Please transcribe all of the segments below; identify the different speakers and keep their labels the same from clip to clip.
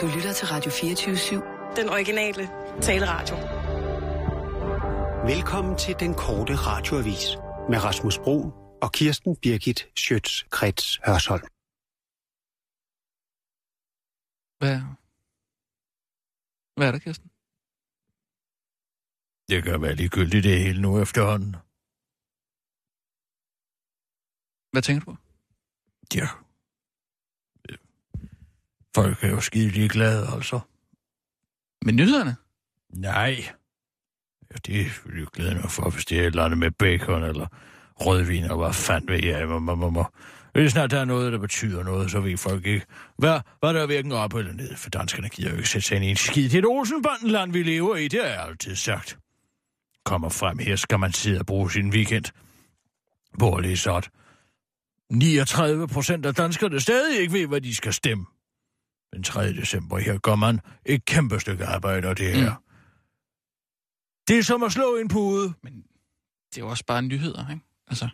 Speaker 1: Du lytter til Radio 24-7.
Speaker 2: Den originale taleradio.
Speaker 3: Velkommen til den korte radioavis med Rasmus Bro og Kirsten Birgit Schøtz-Krets Hørsholm.
Speaker 4: Hvad? Hvad er der, Kirsten?
Speaker 5: Det kan være ligegyldigt det hele nu efterhånden.
Speaker 4: Hvad tænker du på?
Speaker 5: Ja. Folk er jo skide ligeglade, altså.
Speaker 4: Med nyhederne?
Speaker 5: Nej. Ja, det er jo glade nok for, hvis det er et eller andet med bacon eller rødvin, og hvad fanden ved jeg, må, må, må, må. Hvis snart der er noget, der betyder noget, så ved folk ikke, hvad, hvad der er hverken op eller ned, for danskerne gider jo ikke sætte sig ind i en skid. Det er et Olsenbandenland, vi lever i, det har jeg altid sagt. Kommer frem her, skal man sidde og bruge sin weekend. På lige sådan. 39 procent af danskerne stadig ikke ved, hvad de skal stemme. Den 3. december her gør man et kæmpe stykke arbejde, og det her. Mm. Det er som at slå en pude.
Speaker 4: Men det er jo også bare nyheder, ikke? Altså,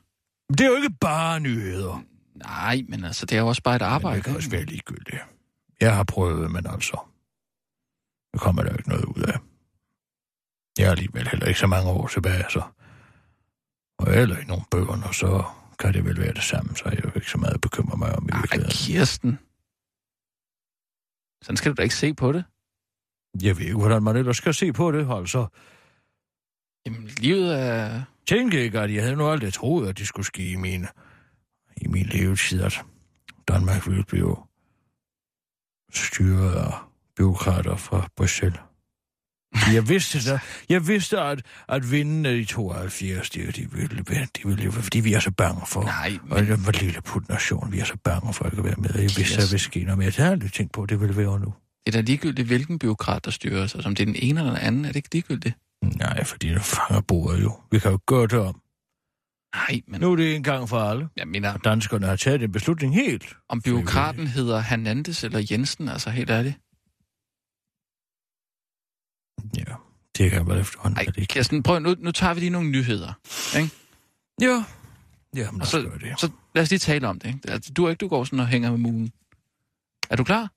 Speaker 5: Det er jo ikke bare nyheder.
Speaker 4: nej, men altså, det er jo også bare et
Speaker 5: Men
Speaker 4: arbejde.
Speaker 5: det kan
Speaker 4: ikke?
Speaker 5: også være ligegyldigt. Jeg har prøvet, men altså... Det kommer der ikke noget ud af. Jeg har alligevel heller ikke så mange år tilbage, så... Og heller ikke nogen bøger, og så kan det vel være det samme, så er jeg jo ikke så meget bekymret mig om i virkeligheden.
Speaker 4: Kirsten. Sådan skal du da ikke se på det.
Speaker 5: Jeg ved ikke, hvordan man ellers skal se på det, altså.
Speaker 4: Jamen, livet er...
Speaker 5: Tænk ikke, at jeg havde nu aldrig troet, at det skulle ske i min, i min levetid, at Danmark ville blive styret af byråkrater fra Bruxelles. Jeg vidste, da, jeg vidste at, at vindene i 72, de, de, ville, de ville, fordi vi er så bange for.
Speaker 4: Nej,
Speaker 5: Og
Speaker 4: men...
Speaker 5: det var lille putnation, vi er så bange for ikke at være med. Jeg vidste, at der ville ske noget mere. Det har jeg aldrig tænkt på, det ville være nu.
Speaker 4: Det er da ligegyldigt, hvilken byråkrat, der styrer os. Altså, om det er den ene eller den anden, er det ikke ligegyldigt?
Speaker 5: Nej, fordi der fanger bordet jo. Vi kan jo gøre det om.
Speaker 4: Nej, men...
Speaker 5: Nu er det en gang for alle.
Speaker 4: Jeg mener,
Speaker 5: Danskerne har taget en beslutning helt.
Speaker 4: om byråkraten hedder Hernandez eller Jensen, altså helt ærligt.
Speaker 5: Ja, det kan være efterhånden.
Speaker 4: Ej,
Speaker 5: det?
Speaker 4: Kirsten, prøv, nu, nu tager vi lige nogle nyheder. Ikke?
Speaker 5: Ja. Jamen,
Speaker 4: Og
Speaker 5: lad
Speaker 4: så,
Speaker 5: det.
Speaker 4: så lad os lige tale om det. Ikke? Altså, du er ikke, du går sådan og hænger med mulen. Er du klar?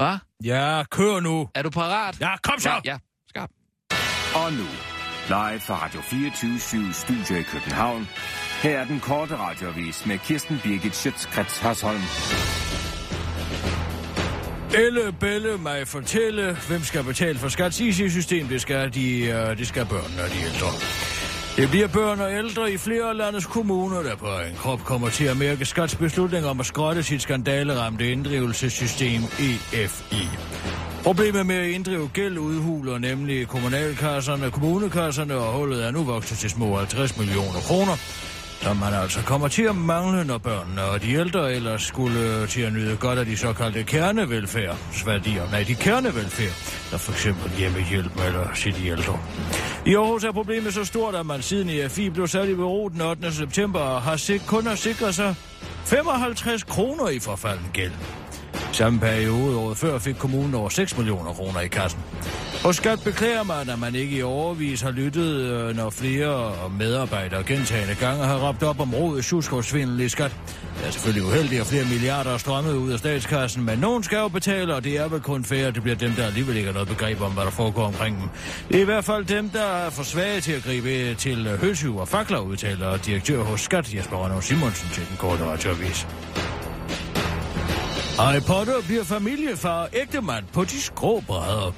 Speaker 4: Hvad?
Speaker 5: Ja, kør nu.
Speaker 4: Er du parat?
Speaker 5: Ja, kom så.
Speaker 4: Ja, ja. skarp.
Speaker 6: Og nu, live fra Radio 24 Studio i København. Her er den korte radiovis med Kirsten Birgit Schøtzgrads Hasholm.
Speaker 5: Elle Belle mig fortælle, hvem skal betale for skats IC-system. Det skal, de, uh, det skal børnene og de ældre. Det bliver børn og ældre i flere af landets kommuner, der på en krop kommer til at mærke skats beslutning om at skrotte sit skandaleramte inddrivelsessystem EFI. Problemet med at inddrive gæld udhuler nemlig kommunalkasserne, kommunekasserne, og hullet er nu vokset til små 50 millioner kroner, som man altså kommer til at mangle, når børnene og de ældre ellers skulle øh, til at nyde godt af de såkaldte kernevelfærdsværdier. Nej, de kernevelfærd, der for eksempel hjemmehjælp eller sit de ældre. I Aarhus er problemet så stort, at man siden EFI blev sat i bero den 8. september har sik- kun at sikre sig 55 kroner i forfalden gæld. Samme periode året før fik kommunen over 6 millioner kroner i kassen. Og Skat beklager man, at man ikke i overvis har lyttet, øh, når flere medarbejdere gentagende gange har råbt op om råd, tjusk og svindel i skat. Det er selvfølgelig uheldigt, at flere milliarder er strømmet ud af statskassen, men nogen skal jo betale, og det er vel kun fair, at det bliver dem, der alligevel ikke har noget begreb om, hvad der foregår omkring dem. Det er i hvert fald dem, der er for svage til at gribe til høsyv og fakler, udtaler direktør hos Skat, Jesper Rønner Simonsen, til den korte radioavis. Harry Potter bliver familiefar og ægtemand på de skrå brædder.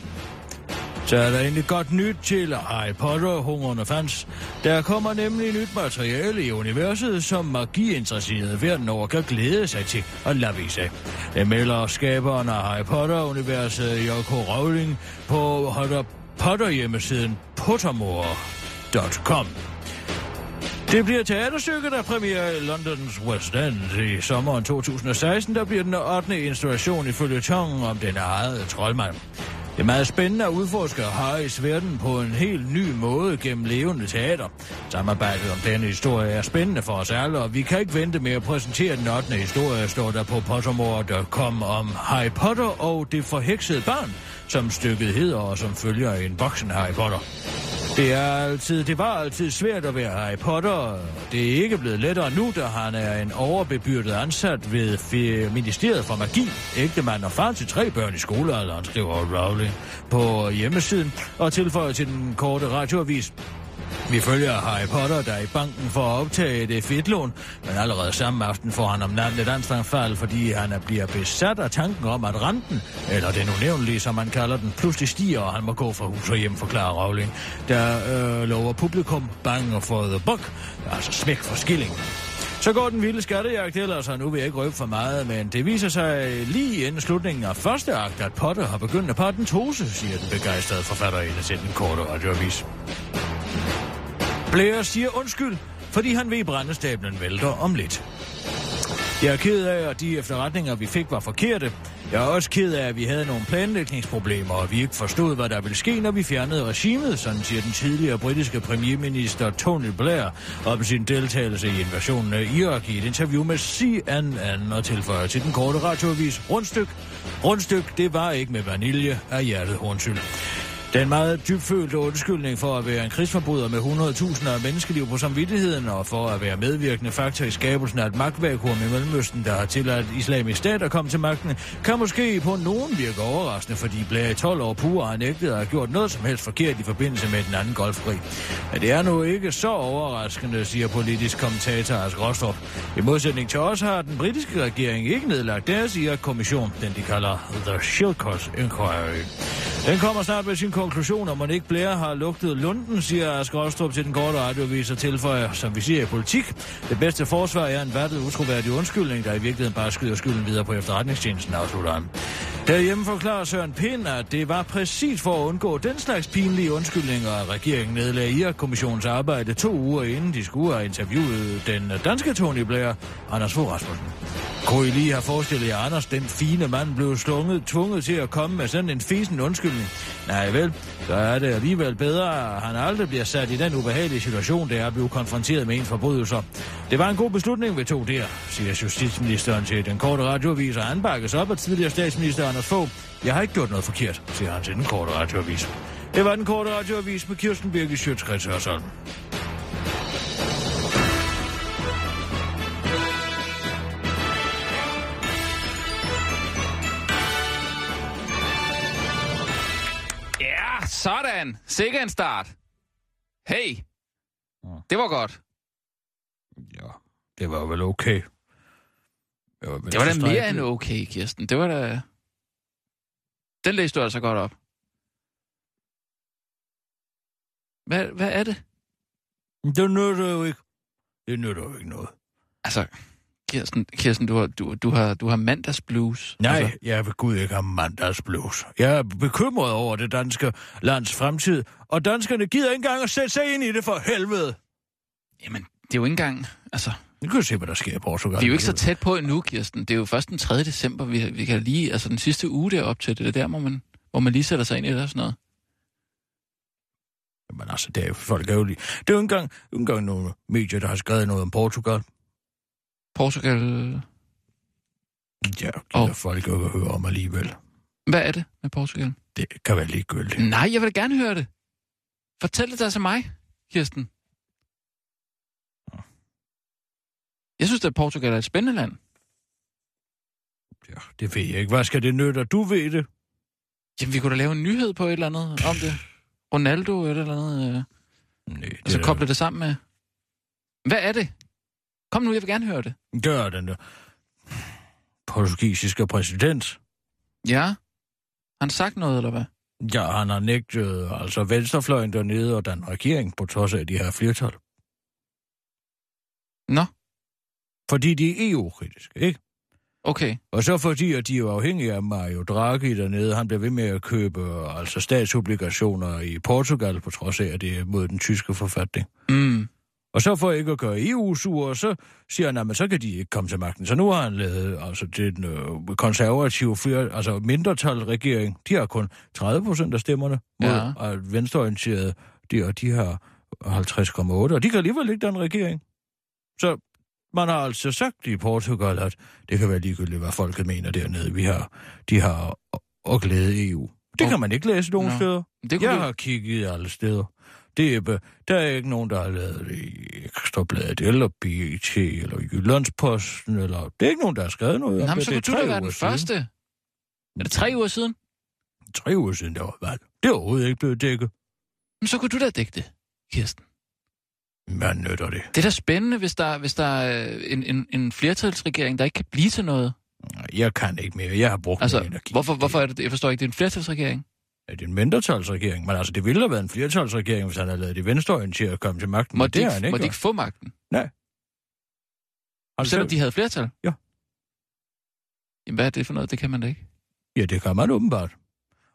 Speaker 5: Så er der egentlig godt nyt til Harry Potter hungrende fans. Der kommer nemlig nyt materiale i universet, som magiinteresserede verden over kan glæde sig til at lade vise. Det melder skaberen af Harry Potter-universet, J.K. Rowling, på Harry Potter hjemmesiden pottermore.com. Det bliver teaterstykket, der premiere i Londons West End i sommeren 2016. Der bliver den 8. installation i følgetongen om den eget troldmand. Det er meget spændende at udforske Harrys verden på en helt ny måde gennem levende teater. Samarbejdet om denne historie er spændende for os alle, og vi kan ikke vente med at præsentere den 8. historie, står der på pottermore.com om Harry Potter og det forheksede barn, som stykket hedder og som følger en voksen Harry Potter. Det, er altid, det var altid svært at være Harry Potter. Det er ikke blevet lettere nu, da han er en overbebyrdet ansat ved Ministeriet for Magi. Ægtemand og far til tre børn i skolealderen, skriver Rowling på hjemmesiden og tilføjer til den korte radioavis. Vi følger Harry Potter, der er i banken for at optage det øh, fedtlån, men allerede samme aften får han om natten et anstrengfald, fordi han er bliver besat af tanken om, at renten, eller den unævnlige, som man kalder den, pludselig stiger, og han må gå fra hus og hjem, forklarer Rowling. Der øh, lover publikum bange for the buck, altså smæk for skilling. Så går den vilde skattejagt ellers, og nu vil jeg ikke røbe for meget, men det viser sig øh, lige inden slutningen af første akt, at Potter har begyndt at patentose, siger den begejstrede forfatter i til den korte radioavis. Blair siger undskyld, fordi han ved, at brændestablen vælter om lidt. Jeg er ked af, at de efterretninger, vi fik, var forkerte. Jeg er også ked af, at vi havde nogle planlægningsproblemer, og vi ikke forstod, hvad der ville ske, når vi fjernede regimet, sådan siger den tidligere britiske premierminister Tony Blair om sin deltagelse i invasionen af Irak i et interview med CNN og tilføjer til den korte radioavis. Rundstyk. Rundstyk, det var ikke med vanilje af hjertet den meget dybfølte undskyldning for at være en krigsforbryder med 100.000 af menneskeliv på samvittigheden og for at være medvirkende faktor i skabelsen af et magtvakuum i Mellemøsten, der har tilladt islamisk stat at komme til magten, kan måske på nogen virke overraskende, fordi Blair i 12 år pur har nægtet at have gjort noget som helst forkert i forbindelse med den anden golfkrig. Men det er nu ikke så overraskende, siger politisk kommentator Ask Rostrup. I modsætning til os har den britiske regering ikke nedlagt deres IRA-kommission, den de kalder The Shilkos Inquiry. Den kommer snart med sin konklusion, om man ikke Blair har lugtet lunden, siger Asger Ostrup til den korte radiovis og tilføjer, som vi siger i politik. Det bedste forsvar er en vattet utroværdig undskyldning, der i virkeligheden bare skyder skylden videre på efterretningstjenesten, afslutter han. Derhjemme forklarer Søren Pind, at det var præcis for at undgå den slags pinlige undskyldninger, at regeringen nedlagde Irak-kommissionens arbejde to uger inden de skulle have interviewet den danske Tony Blair, Anders Fogh Rasmussen. Kunne I lige have forestillet jer, Anders, den fine mand, blev slunget, tvunget til at komme med sådan en fisen undskyldning? Nej vel, så er det alligevel bedre, at han aldrig bliver sat i den ubehagelige situation, der er at blive konfronteret med en forbrydelser. Det var en god beslutning, vi tog der, siger justitsministeren til den korte radioavis, og han bakkes op af tidligere statsminister Anders Fogh. Jeg har ikke gjort noget forkert, siger han til den korte radioavis. Det var den korte radioavis med Kirsten Birgit Sjøtskrets Hørsholm.
Speaker 4: Sådan. Sikke en start. Hey. Det var godt.
Speaker 5: Ja, det var vel okay. Det var, vel
Speaker 4: Det var da mere end okay, Kirsten. Det var da... Den læste du altså godt op. Hvad, hvad er det?
Speaker 5: Det nytter jo ikke. Det nytter jo ikke noget.
Speaker 4: Altså, Kirsten, Kirsten du, har, du, du, har, du har mandagsblues.
Speaker 5: Nej,
Speaker 4: Altså,
Speaker 5: jeg vil gud ikke have mandagsblues. Jeg er bekymret over det danske lands fremtid, og danskerne gider ikke engang at sætte sig ind i det for helvede.
Speaker 4: jamen, det er jo ikke engang... Altså,
Speaker 5: Nu kan vi se, hvad der sker i Portugal.
Speaker 4: vi er jo ikke så tæt på endnu, Kirsten. Det er jo først den 3. december, vi, vi kan lige... Altså, den sidste uge derop til det, det er der, hvor man, hvor man lige sætter sig ind i det og sådan noget.
Speaker 5: Men altså, det er jo folk er jo lige... Det er jo ikke engang, ikke engang nogle medier, der har skrevet noget om Portugal.
Speaker 4: Portugal...
Speaker 5: Ja, det
Speaker 4: Og-
Speaker 5: oh. folk ikke høre om alligevel.
Speaker 4: Hvad er det med Portugal?
Speaker 5: Det kan være ligegyldigt.
Speaker 4: Nej, jeg vil da gerne høre det. Fortæl det da til mig, Kirsten. Jeg synes, at Portugal er et spændende land.
Speaker 5: Ja, det ved jeg ikke. Hvad skal det nytte? Du ved det.
Speaker 4: Jamen, vi kunne da lave en nyhed på et eller andet om det. Ronaldo eller et eller andet. Øh,
Speaker 5: Nej, det
Speaker 4: og så koble det sammen med... Hvad er det? Kom nu, jeg vil gerne høre det.
Speaker 5: Gør den der portugisiske præsident.
Speaker 4: Ja? Han sagt noget, eller hvad?
Speaker 5: Ja, han har nægtet altså venstrefløjen dernede og den regering på trods af de her flertal.
Speaker 4: Nå,
Speaker 5: Fordi de er EU-kritiske, ikke?
Speaker 4: okay.
Speaker 5: Og så fordi, at de er afhængige af Mario Draghi dernede. Han bliver ved med at købe altså statsobligationer i Portugal, på trods af, at det er mod den tyske forfatning.
Speaker 4: Mm.
Speaker 5: Og så for ikke at gøre EU sur, så siger han, at så kan de ikke komme til magten. Så nu har han lavet altså, den øh, konservative flere, altså mindretalregering. De har kun 30 procent af stemmerne mod
Speaker 4: Ja.
Speaker 5: venstreorienterede. De, og de har 50,8, og de kan alligevel ikke den regering. Så man har altså sagt i Portugal, at det kan være ligegyldigt, hvad folket mener dernede. Vi har, de har og glæde EU. Det
Speaker 4: Og-
Speaker 5: kan man ikke læse nogen
Speaker 4: Nå.
Speaker 5: steder.
Speaker 4: Det
Speaker 5: Jeg
Speaker 4: du...
Speaker 5: har kigget alle steder. Det er, be- der er ikke nogen, der har lavet det i Ekstrabladet, eller BT, eller Jyllandsposten, eller... Det er ikke nogen, der har skrevet noget om
Speaker 4: Nå, men
Speaker 5: det.
Speaker 4: så
Speaker 5: Det
Speaker 4: kunne du da være den
Speaker 5: siden.
Speaker 4: første. Er det tre uger siden?
Speaker 5: Tre uger siden, der var valg. Det er overhovedet ikke blevet dækket.
Speaker 4: Men så kunne du da dække det, Kirsten.
Speaker 5: Hvad nytter det?
Speaker 4: Det er da spændende, hvis der, hvis der er en, en, en flertalsregering, der ikke kan blive til noget.
Speaker 5: Jeg kan ikke mere. Jeg har brugt
Speaker 4: Altså,
Speaker 5: min energi.
Speaker 4: hvorfor, hvorfor er det? Jeg forstår ikke, det er en flertalsregering.
Speaker 5: Er det en mindretalsregering? Men altså, det ville have været en flertalsregering, hvis han havde lavet de venstreorienterede at komme til magten.
Speaker 4: Må de,
Speaker 5: det
Speaker 4: ikke, må de ikke få magten?
Speaker 5: Altså,
Speaker 4: Selvom de havde flertal?
Speaker 5: Ja.
Speaker 4: Jamen, hvad er det for noget? Det kan man da ikke.
Speaker 5: Ja, det kan man åbenbart.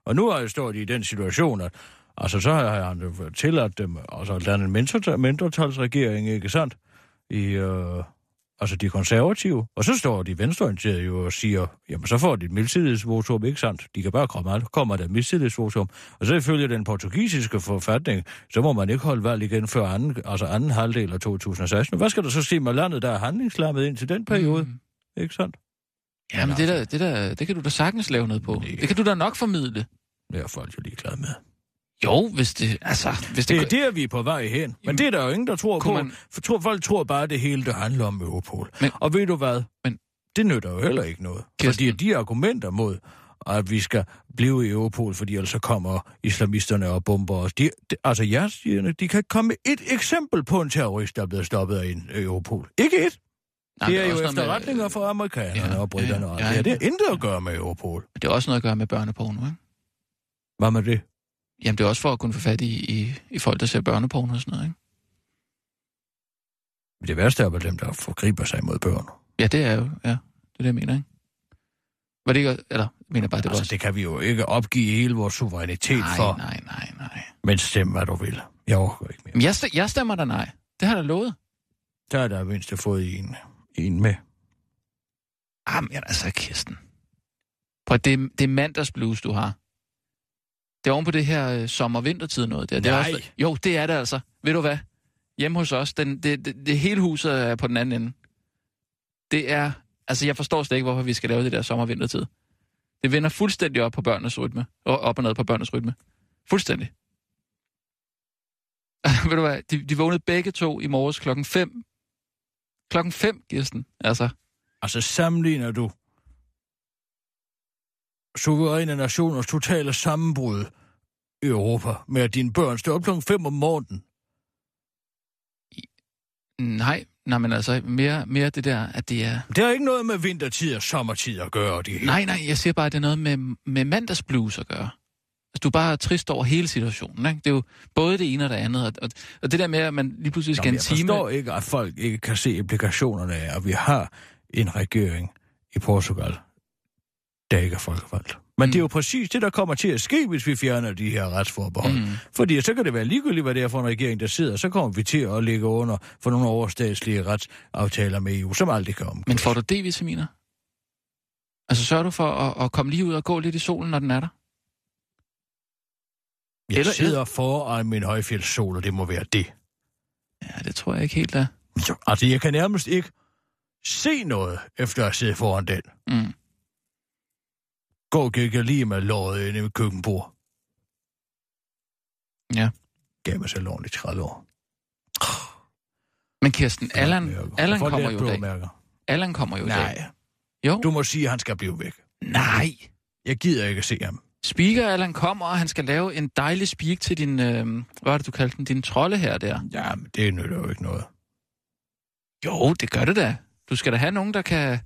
Speaker 5: Og nu har jeg stået i den situation, at altså, så har han tilladt dem, altså at lande en mindretal- mindretalsregering, ikke sandt? I, øh, altså de konservative. Og så står de venstreorienterede jo og siger, jamen så får de et mildtidighedsvotum, ikke sandt? De kan bare komme, alt. kommer der et mildtidighedsvotum. Og så ifølge den portugisiske forfatning, så må man ikke holde valg igen før anden, altså anden halvdel af 2016. Hvad skal der så ske med landet, der er handlingslammet ind til den periode?
Speaker 4: Mm.
Speaker 5: Ikke sandt?
Speaker 4: Jamen, det, der, det, der, det kan du da sagtens lave noget på.
Speaker 5: Det-
Speaker 4: Det kan du da nok formidle.
Speaker 5: Det er folk jo ligeglade med.
Speaker 4: Jo, hvis det... Altså, hvis det...
Speaker 5: Det er der, vi er på vej hen. Men
Speaker 4: Jamen,
Speaker 5: det er der jo ingen, der tror på. Man... For tror, folk tror bare, at det hele det handler om Europol. Men... Og ved du hvad?
Speaker 4: Men-
Speaker 5: Det nytter jo heller ikke noget.
Speaker 4: Kirsten.
Speaker 5: Fordi de argumenter mod, at vi skal blive i Europol, fordi ellers så kommer islamisterne og bomber os. De, de, altså, jeg siger, de kan komme et eksempel på en terrorist, der er blevet stoppet af en Europol. Ikke et.
Speaker 4: Nej,
Speaker 5: det er,
Speaker 4: også
Speaker 5: jo
Speaker 4: noget med-
Speaker 5: efterretninger fra amerikanerne
Speaker 4: Ja,
Speaker 5: og britterne.
Speaker 4: ja,
Speaker 5: og
Speaker 4: ja,
Speaker 5: det, det
Speaker 4: ja.
Speaker 5: har intet at gøre med Europol.
Speaker 4: Det er også noget at gøre med børneporno, ikke?
Speaker 5: Hvad med det?
Speaker 4: Jamen, det er også for at kunne få fat i, i, i folk, der ser børneporno og sådan noget, ikke?
Speaker 5: Det værste er vel dem, der forgriber sig mod børn.
Speaker 4: Ja, det er jo... Ja, det er det, jeg mener, ikke? Var det ikke... Eller, mener bare, det
Speaker 5: altså,
Speaker 4: også...
Speaker 5: det kan vi jo ikke opgive hele vores suverænitet
Speaker 4: nej,
Speaker 5: for.
Speaker 4: nej, nej, nej.
Speaker 5: Men stem, hvad du vil. Jeg overgår ikke mere.
Speaker 4: Men jeg, st- jeg stemmer da nej. Det har jeg da lovet.
Speaker 5: Der er der mindst fået en, en med.
Speaker 4: Jamen, altså, Kirsten. Prøv, det, det er mandagsblues, du har. Det er oven på det her øh, sommer-vintertid noget der. Det er også, jo, det er det altså. Ved du hvad? Hjemme hos os, den, det, det, det hele huset er på den anden ende. Det er... Altså, jeg forstår slet ikke, hvorfor vi skal lave det der sommer-vintertid. Det vender fuldstændig op på børnenes rytme. Og op og ned på børnenes rytme. Fuldstændig. Ved du hvad? De, de vågnede begge to i morges klokken 5. Klokken 5, Kirsten. Altså,
Speaker 5: Altså sammenligner du suveræne nationers totale sammenbrud i Europa med, at dine børn står op klokken 5 om morgenen.
Speaker 4: nej, nej, men altså mere, mere det der, at det er...
Speaker 5: Det har ikke noget med vintertid og sommertid at gøre, det hele.
Speaker 4: Nej, nej, jeg siger bare, at det er noget med, med mandagsblues at gøre. Altså, du er bare trist over hele situationen, ikke? Det er jo både det ene og det andet, og, og, og det der med, at man lige pludselig
Speaker 5: Nå,
Speaker 4: skal
Speaker 5: men
Speaker 4: en
Speaker 5: jeg
Speaker 4: time...
Speaker 5: forstår ikke, at folk ikke kan se implikationerne af, at vi har en regering i Portugal, der ikke er folkevalgt. Men
Speaker 4: Mm.
Speaker 5: mm. det er jo præcis det, der kommer til at ske, hvis vi fjerner de her retsforbehold.
Speaker 4: Mm.
Speaker 5: Mm. Fordi så kan det være ligegyldigt, hvad det er for en regering, der sidder. Så kommer vi til at ligge under for nogle overstatslige retsaftaler med EU, som aldrig kan omgås.
Speaker 4: Men får du D-vitaminer? Altså, sørger du for at, at komme lige ud og gå lidt i solen, når den er der?
Speaker 5: Jeg
Speaker 4: eller-
Speaker 5: sidder foran min højfjeldssol, og det må være det.
Speaker 4: Ja, det tror jeg ikke helt, der.
Speaker 5: Så, altså, jeg kan nærmest ikke se noget, efter at sidde foran den.
Speaker 4: Mm.
Speaker 5: Gå gik jeg lige med låret inde ved køkkenbord.
Speaker 4: Ja.
Speaker 5: Gav mig så lån i 30 år.
Speaker 4: Men Kirsten, Allan. Allan kommer jo i dag. Allan kommer jo i dag.
Speaker 5: Nej,
Speaker 4: Jo.
Speaker 5: du må sige, at han skal blive væk.
Speaker 4: Nej.
Speaker 5: Jeg gider ikke at se ham.
Speaker 4: Speaker Allan kommer, og han skal lave en dejlig speak til din... Øh, hvad var det, du kaldte den? Din trolde her der.
Speaker 5: Ja, men det nytter jo ikke noget.
Speaker 4: Jo, det gør det da. Du skal da have nogen, der kan...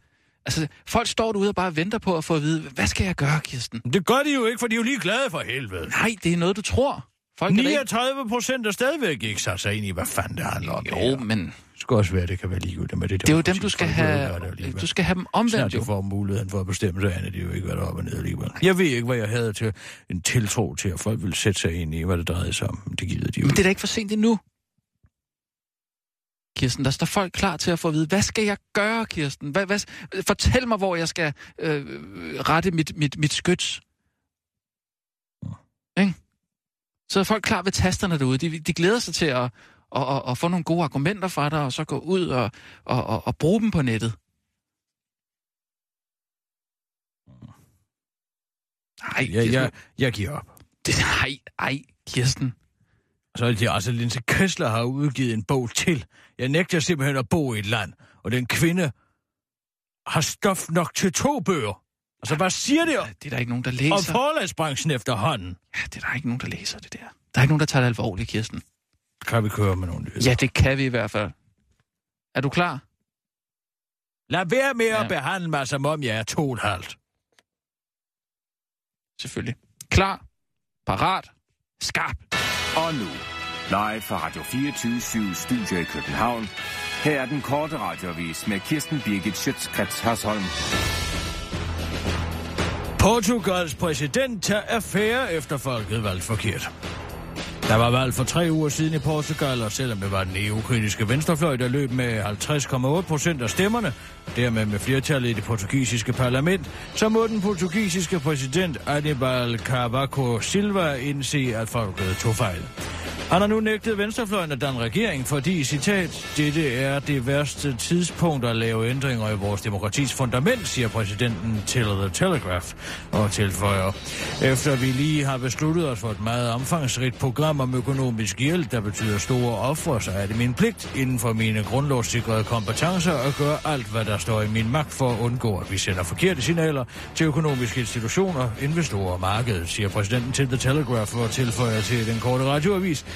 Speaker 4: Altså, folk står derude og bare venter på at få at vide, hvad skal jeg gøre, Kirsten?
Speaker 5: Det gør de jo ikke, for de er jo lige glade for helvede.
Speaker 4: Nej, det er noget, du tror. Folk er da ikke...
Speaker 5: 39 procent er stadigvæk ikke sat sig ind i, hvad fanden det handler om. det
Speaker 4: Jo,
Speaker 5: her.
Speaker 4: men
Speaker 5: Det skal også være, det kan være ligegyldigt med det.
Speaker 4: det er jo dem, du skal have...
Speaker 5: det.
Speaker 4: Du skal have dem
Speaker 5: Snart
Speaker 4: omvendt,
Speaker 5: de
Speaker 4: jo.
Speaker 5: får muligheden for at bestemme, så aner de jo ikke, hvad der er op og ned alligevel. Jeg ved ikke, hvad jeg havde til en tiltro til, at folk ville sætte sig ind i, hvad det drejede sig om. Det gider de jo
Speaker 4: Men det er da ikke for sent endnu. Kirsten, der står folk klar til at få at vide, hvad skal jeg gøre, Kirsten? Hvad, hvad, fortæl mig, hvor jeg skal øh, rette mit, mit, mit skyts. Ikke? Så er folk klar ved tasterne derude. De, de glæder sig til at, at, at, at få nogle gode argumenter fra dig, og så gå ud og, og, og, og bruge dem på nettet. Nej,
Speaker 5: Jeg, jeg, jeg giver op.
Speaker 4: Det, nej, nej, Kirsten.
Speaker 5: Så er det altså, Linse Kessler har udgivet en bog til. Jeg nægter simpelthen at bo i et land, og den kvinde har stof nok til to bøger. Altså, hvad siger det
Speaker 4: Det er der ikke nogen, der læser.
Speaker 5: om forlagsbranchen efterhånden?
Speaker 4: Ja, det er der ikke nogen, der læser det der. Der er ikke nogen, der tager det alvorligt, Kirsten.
Speaker 5: Kan vi køre med nogle nyheder?
Speaker 4: Ja, det kan vi i hvert fald. Er du klar?
Speaker 5: Lad være med
Speaker 4: Ja.
Speaker 5: at behandle mig, som om jeg er to og et halvt.
Speaker 4: Selvfølgelig. Klar. Parat. Skarp.
Speaker 6: Og nu, live fra Radio 24 Studio i København. Her er den korte radiovis med Kirsten Birgit Schøtzgrads Hasholm.
Speaker 5: Portugals præsident tager affære efter folket valgt forkert. Der var valg for tre uger siden i Portugal, og selvom det var den EU-kritiske venstrefløj, der løb med 50,8 procent af stemmerne, og dermed med flertallet i det portugisiske parlament, så må den portugisiske præsident Aníbal Cavaco Silva indse, at folket tog fejl. Han har nu nægtet venstrefløjen at danne regering, fordi, citat, dette er det værste tidspunkt at lave ændringer i vores demokratis fundament, siger præsidenten til The Telegraph, og tilføjer. Efter vi lige har besluttet os for et meget omfangsrigt program om økonomisk hjælp, der betyder store ofre, så er det min pligt inden for mine grundlovssikrede kompetencer at gøre alt, hvad der står i min magt for at undgå, at vi sender forkerte signaler til økonomiske institutioner, investorer og markedet, siger præsidenten til The Telegraph og tilføjer til den korte radioavis.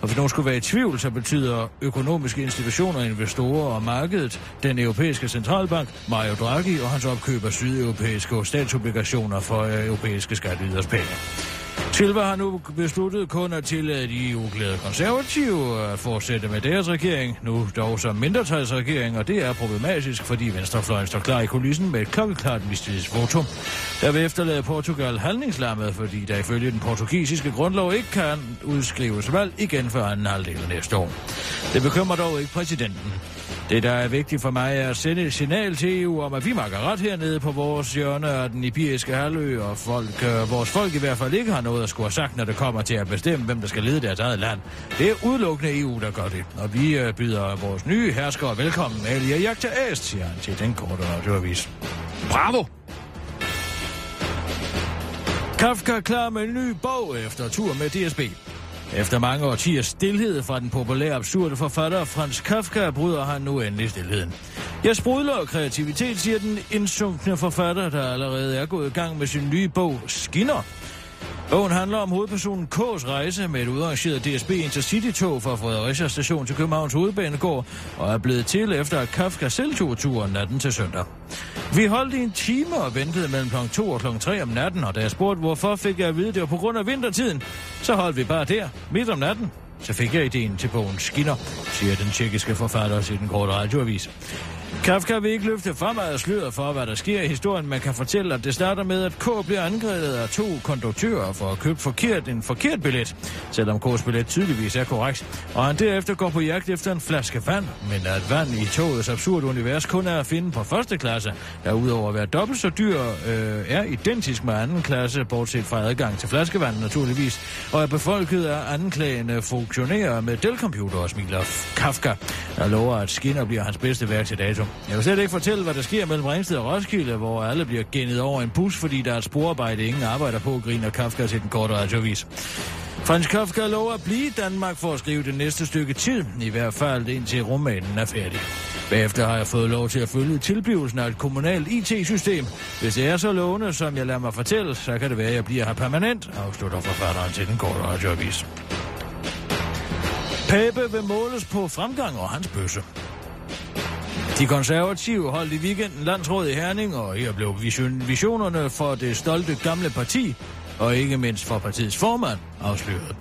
Speaker 5: Og hvis nogen skulle være i tvivl, så betyder økonomiske institutioner, investorer og markedet den europæiske centralbank, Mario Draghi og hans opkøb af sydeuropæiske statsobligationer for europæiske skatteyders penge. Silva har nu besluttet kun at tillade de EU-glæde konservative at fortsætte med deres regering, nu dog som mindretalsregering, og det er problematisk, fordi Venstrefløjen står klar i kulissen med et klokkeklart mistillidsvotum. Der vil efterlade Portugal handlingslammet, fordi der ifølge den portugisiske grundlov ikke kan udskrives valg igen før anden halvdel af næste år. Det bekymrer dog ikke præsidenten. Det, der er vigtigt for mig, er at sende et signal til EU om, at vi makker ret hernede på vores hjørne af den ibiriske halvø, og folk, øh, vores folk i hvert fald ikke har noget at skulle have sagt, når det kommer til at bestemme, hvem der skal lede deres eget land. Det er udelukkende EU, der gør det, og vi øh, byder vores nye herskere velkommen, Alia Jagta Est, siger han til den korte radioavis.
Speaker 4: Bravo!
Speaker 5: Kafka klar med en ny bog efter tur med DSB. Efter mange årtiers stillhed fra den populære absurde forfatter Frans Kafka, bryder han nu endelig stillheden. Jeg sprudler og kreativitet, siger den indsunkne forfatter, der allerede er gået i gang med sin nye bog Skinner. Bogen handler om hovedpersonen K's rejse med et udrangeret DSB Intercity-tog fra Fredericia station til Københavns Hovedbanegård, og er blevet til efter at Kafka selv tog turen natten til søndag. Vi holdt i en time og ventede mellem kl. 2 og kl. 3 om natten, og da jeg spurgte, hvorfor fik jeg at vide, det var på grund af vintertiden, så holdt vi bare der, midt om natten. Så fik jeg ideen til bogen Skinner, siger den tjekkiske forfatter til den korte radioavis. Kafka vil ikke løfte for sløret for, hvad der sker i historien, men kan fortælle, at det starter med, at K bliver angrebet af to konduktører for at købe forkert en forkert billet, selvom K's billet tydeligvis er korrekt, og han derefter går på jagt efter en flaske vand, men at vand i togets absurde univers kun er at finde på første klasse, der udover at være dobbelt så dyr, øh, er identisk med anden klasse, bortset fra adgang til flaskevand naturligvis, og er befolket af anklagende funktionærer med Dell-computer og smiler Kafka, der lover, at Skinner bliver hans bedste værk til dato. Jeg vil slet ikke fortælle, hvad der sker mellem Ringsted og Roskilde, hvor alle bliver gennet over en bus, fordi der er et sporarbejde, ingen arbejder på, griner Kafka til den korte radiovis. Frans Kafka lover at blive i Danmark for at skrive det næste stykke tid, i hvert fald indtil romanen er færdig. Bagefter har jeg fået lov til at følge tilblivelsen af et kommunalt IT-system. Hvis det er så lovende, som jeg lader mig fortælle, så kan det være, at jeg bliver her permanent, afslutter forfatteren til den korte radioavis. Pape vil måles på fremgang og hans bøsse. De konservative holdt i weekenden landsråd i Herning, og her blev vision- visionerne for det stolte gamle parti, og ikke mindst for partiets formand, afsløret.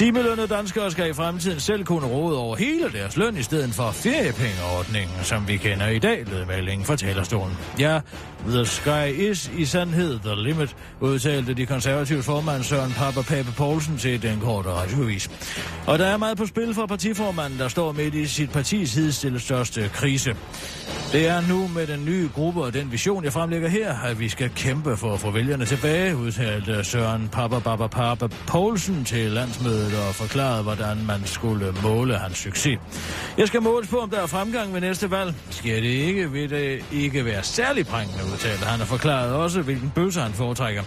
Speaker 5: Timelønnede danskere skal i fremtiden selv kunne råde over hele deres løn i stedet for feriepengeordningen, som vi kender i dag, lød meldingen fra talerstolen. Ja, the sky is i sandhed the limit, udtalte de konservative formand Søren Papa Pape Poulsen til den korte radioavis. Og der er meget på spil for partiformanden, der står midt i sit partis hidstille største krise. Det er nu med den nye gruppe og den vision, jeg fremlægger her, at vi skal kæmpe for at få vælgerne tilbage, udtalte Søren Papa Papa Papa Poulsen til landsmødet og forklarede, hvordan man skulle måle hans succes. Jeg skal måles på, om der er fremgang ved næste valg. Sker det ikke, vil det ikke være særlig prængende, udtalte han og forklarede også, hvilken bøsse han foretrækker.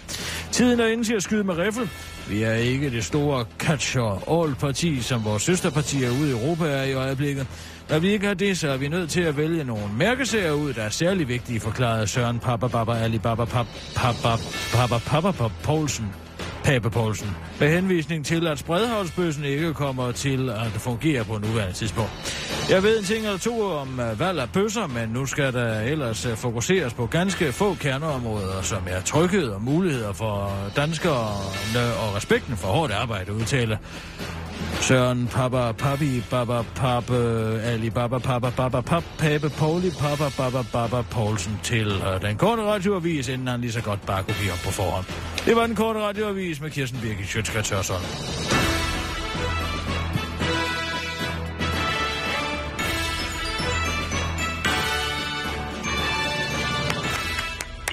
Speaker 5: Tiden er inde til at skyde med riffel. Vi er ikke det store catch-all-parti, som vores søsterpartier ude i Europa er i øjeblikket. Når vi ikke har det, så er vi nødt til at vælge nogle mærkesager ud, der er særlig vigtige, forklarede Søren Papa Baba Ali Baba Papa Papa Papa Papa Papa Poulsen. Pape Poulsen. Med henvisning til, at spredhavnsbøssen ikke kommer til at fungere på nuværende tidspunkt. Jeg ved en ting eller to om øh, valg af bøsser, men nu skal der ellers øh, fokuseres på ganske få kerneområder, som er tryghed og muligheder for danskere og respekten for hårdt arbejde, udtaler Søren Papa Papi Baba Pape øh, Ali Baba Papa Baba Pap Pape Pauli Papa Baba Baba Poulsen til øh, den korte radioavis, inden han lige så godt bare kunne op på forhånd. Det var den korte radioavis med Kirsten Birgit Sjøtskrets Hørsholm.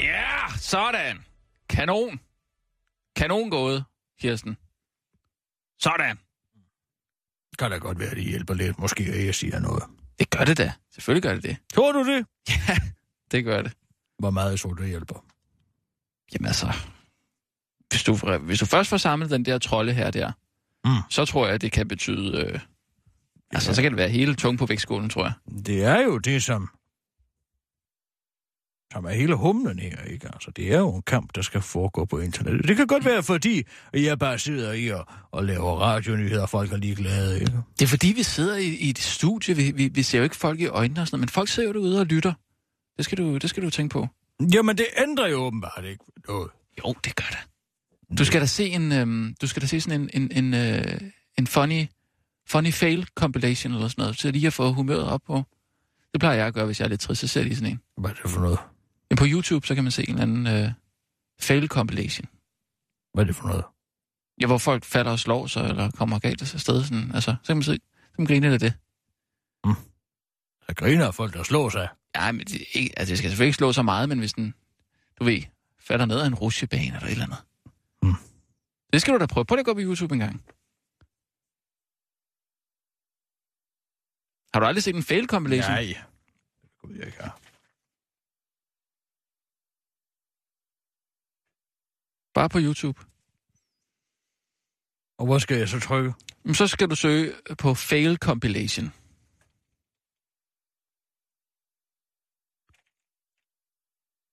Speaker 4: Ja, sådan. Kanon. Kanon gået, Kirsten. Sådan.
Speaker 5: Kan da godt være, at det hjælper lidt. Måske at jeg siger noget.
Speaker 4: Det gør det da. Selvfølgelig gør det det.
Speaker 5: Tror du det?
Speaker 4: Ja, det gør det.
Speaker 5: Hvor meget så det hjælper?
Speaker 4: Jamen altså, hvis du, hvis du først får samlet den der trolde her der,
Speaker 5: Mm.
Speaker 4: så tror jeg, at det kan betyde... Øh, altså, så kan det være hele tung på vægtskålen, tror jeg.
Speaker 5: Det er jo det, som, som er hele humlen her, ikke? Altså, det er jo en kamp, der skal foregå på internettet. Det kan godt være, fordi jeg bare sidder i og, og laver radionyheder, og folk er ligeglade, ikke?
Speaker 4: Det er fordi, vi sidder i, i et studie. Vi, vi, vi ser jo ikke folk i øjnene og sådan noget, men folk sidder jo derude og lytter. Det skal du, det skal du tænke på.
Speaker 5: Jamen, det ændrer jo åbenbart ikke noget.
Speaker 4: Jo, det gør det. Du skal da se en, øhm, du skal da se sådan en, en, en, øh, en funny, funny fail compilation eller sådan noget, så lige at få humøret op på. Det plejer jeg at gøre, hvis jeg er lidt trist, så ser lige sådan en.
Speaker 5: Hvad er det for noget?
Speaker 4: Men på YouTube, så kan man se en eller anden øh, fail compilation.
Speaker 5: Hvad er det for noget?
Speaker 4: Ja, hvor folk falder og slår sig, eller kommer galt af sted. Sådan, altså, så kan man se, så kan man grine lidt af det.
Speaker 5: Der griner af folk, der slår sig.
Speaker 4: Ja, men det, er ikke, altså, det skal selvfølgelig ikke slå så meget, men hvis den, du ved, falder ned af en rusjebane eller et eller andet.
Speaker 5: Mm.
Speaker 4: Det skal du da prøve. Prøv at gå på YouTube en gang. Har du aldrig set en fail compilation?
Speaker 5: Nej. Det jeg ikke have.
Speaker 4: Bare på YouTube.
Speaker 5: Og hvor skal jeg så trykke?
Speaker 4: Men så skal du søge på fail compilation.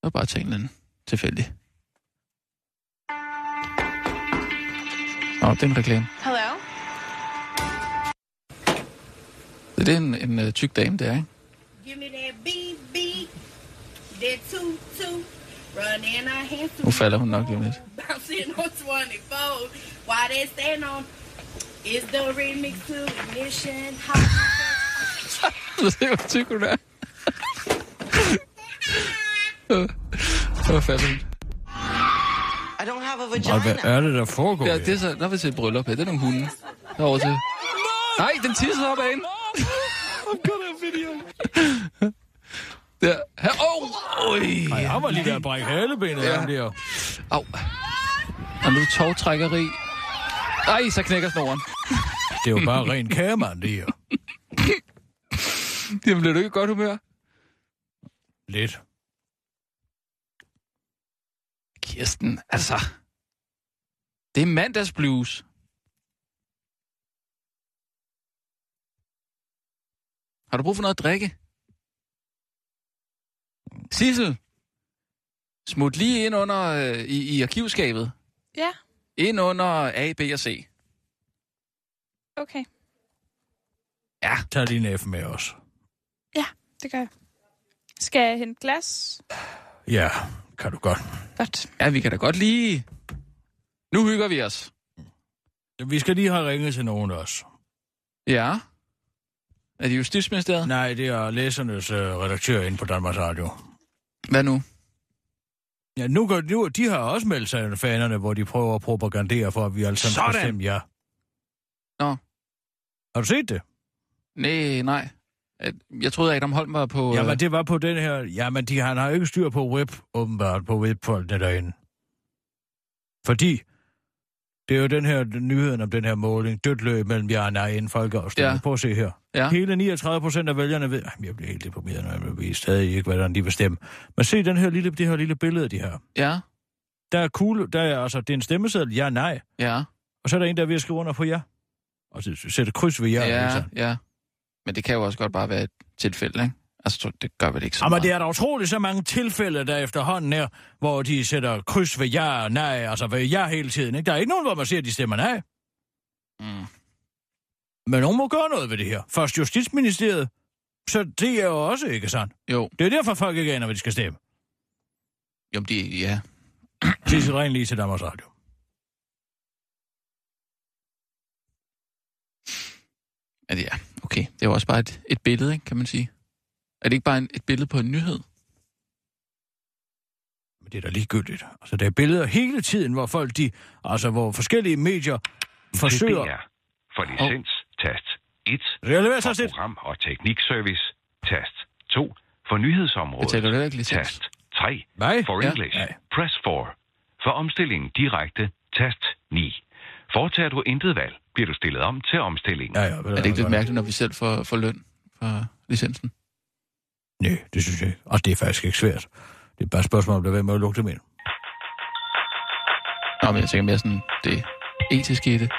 Speaker 4: Og bare tage en eller anden tilfældig. Nå, det er en reklame.
Speaker 2: Hello?
Speaker 4: Det er en, en uh, tyk dame, der, ikke?
Speaker 7: Give me that beat, beat, that toot, toot.
Speaker 4: Nu falder hun nok lige lidt.
Speaker 7: Bouncing on 24. Why they stand on is the remix to ignition. Hot.
Speaker 4: det var tyk, hun er. Hvor falder hun?
Speaker 8: I don't have a
Speaker 5: Og
Speaker 8: vagina.
Speaker 5: hvad er det, der foregår
Speaker 4: Ja, det er så, er vi til et bryllup her. Det er nogle hunde. Derovre til. Nej, den tisser op ad hende. I'm gonna video. Der. Her. Oh, Oj.
Speaker 5: Nej, han var lige ved at brække halebenet
Speaker 4: Ja.
Speaker 5: ja. ham der.
Speaker 4: Au. Og nu tårtrækkeri. Ej, så knækker snoren.
Speaker 5: Det er jo bare ren kærmand, det her.
Speaker 4: Jamen, bliver du ikke godt humør?
Speaker 5: Lidt.
Speaker 4: Kirsten, altså. Det er mandagsblues. Har du brug for noget at drikke? Sissel, smut lige ind under øh, i, i arkivskabet.
Speaker 2: Ja,
Speaker 4: Ind under A, B og C.
Speaker 2: okay.
Speaker 4: Ja,
Speaker 5: Tag din F med os.
Speaker 2: Ja, det gør jeg. Skal jeg hente glas?
Speaker 5: Ja, kan du godt.
Speaker 2: Godt.
Speaker 4: ja, vi kan da godt lige... Nu hygger vi os.
Speaker 5: Vi skal lige have ringet til nogen også.
Speaker 4: Ja. Er det Justitsministeriet?
Speaker 5: Nej, det er læsernes øh, redaktør inde på Danmarks Radio.
Speaker 4: Hvad nu?
Speaker 5: Ja, nu, går, nu de har også meldt sig fanerne, hvor de prøver at propagandere for, at vi alle sammen skal stemme ja.
Speaker 4: Nå.
Speaker 5: Har du set det?
Speaker 4: Nej, nej. Jeg troede, Adam Holm var på...
Speaker 5: Jamen,
Speaker 4: øh,
Speaker 5: det var på den her... Jamen, de, han har jo ikke styr på web, åbenbart, på webfolkene derinde. Fordi det er jo den her nyheden om den her måling, dødt løb mellem ja og nej inden folkeafstemning.
Speaker 4: Ja.
Speaker 5: Prøv at se her.
Speaker 4: Ja.
Speaker 5: Hele 39 procent af vælgerne ved... Jamen, jeg bliver helt deprimeret, når jeg ved stadig ikke, hvordan de vil stemme. Men se den her lille, det her lille billede, de her.
Speaker 4: Ja.
Speaker 5: Der er kugle, der er, altså, det er en stemmeseddel, ja, nej.
Speaker 4: Ja,
Speaker 5: Og så er der en, der er ved at skrive under på ja. Og så sætte kryds ved ja.
Speaker 4: ja,
Speaker 5: sandt?
Speaker 4: ja. Men det kan jo også godt bare være et tilfælde, ikke? Altså, det gør vel ikke så
Speaker 5: Jamen,
Speaker 4: meget.
Speaker 5: det er der utroligt så mange tilfælde, der efterhånden er, hvor de sætter kryds ved ja og nej, altså ved ja hele tiden. Ikke? Der er ikke nogen, hvor man siger, at de stemmer nej.
Speaker 4: Mm.
Speaker 5: Men nogen må gøre noget ved det her. Først Justitsministeriet, så det er jo også ikke sandt.
Speaker 4: Jo,
Speaker 5: Det er derfor, folk ikke aner, hvad de skal stemme.
Speaker 4: jo, de, ja.
Speaker 5: Sissel Ren lige til Danmarks Radio.
Speaker 4: Men ja, okay. Det er jo også bare et, et billede, ikke, kan man sige. Er det ikke bare en, et billede på en nyhed?
Speaker 5: Men det er da ligegyldigt. Altså, der er billeder hele tiden, hvor folk, de, altså, hvor forskellige medier forsøger...
Speaker 9: CPR. For licens, tast 1.
Speaker 5: Skal jeg lade være
Speaker 9: For
Speaker 5: lidt?
Speaker 9: program- og teknikservice, tast 2. For nyhedsområdet,
Speaker 4: Betaler du heller ikke licens?
Speaker 9: tast 3.
Speaker 5: Nej.
Speaker 9: For
Speaker 4: Ja.
Speaker 9: English,
Speaker 5: Nej.
Speaker 9: press 4. For omstilling direkte, tast 9. Foretager du intet valg, bliver du stillet om til omstilling.
Speaker 5: Ja, ja,
Speaker 4: Er det ikke lidt mærkeligt, når vi selv får, får løn for licensen?
Speaker 5: Nej, det synes jeg ikke. Og det er faktisk ikke svært. Det er bare et spørgsmål, om der er med at lukke dem ind.
Speaker 4: Nå, men jeg tænker mere sådan, det etiske i det.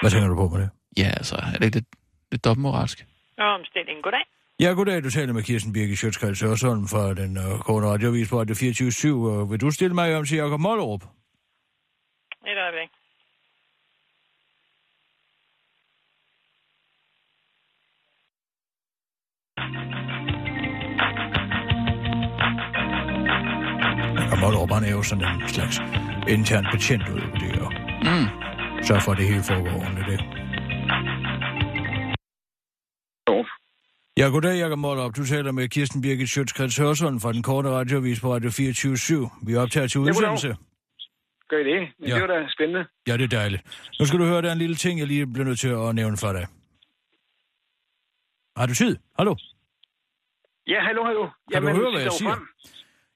Speaker 5: Hvad tænker du på med det?
Speaker 4: Ja, altså, er det ikke lidt, lidt dobbeltmoralsk?
Speaker 10: Omstilling, goddag.
Speaker 5: Ja, goddag. Du taler med Kirsten Birgit Sjøtskreds Ørsholm fra den uh, korte radiovis på Radio 24 uh, Vil du stille mig om til Jacob Mollerup?
Speaker 10: Et øjeblik.
Speaker 5: Mollerup, han er jo sådan en slags intern betjent ud på det her.
Speaker 4: Mm.
Speaker 5: Sørg for, det hele foregår ordentligt, det. Ja, goddag, Jacob Mollerup. Du taler med Kirsten Birgit Sjøtskreds Hørsholm fra den korte radiovis på Radio 24 Vi optager til udsendelse.
Speaker 11: Gør I det? Men
Speaker 5: Ja.
Speaker 11: ja. Det var da spændende.
Speaker 5: Ja, det er dejligt. Nu skal du høre, der er en lille ting, jeg lige bliver nødt til at nævne for dig. Har du tid? Hallo?
Speaker 11: Ja, hallo, hallo.
Speaker 5: Kan du høre, hvad jeg siger?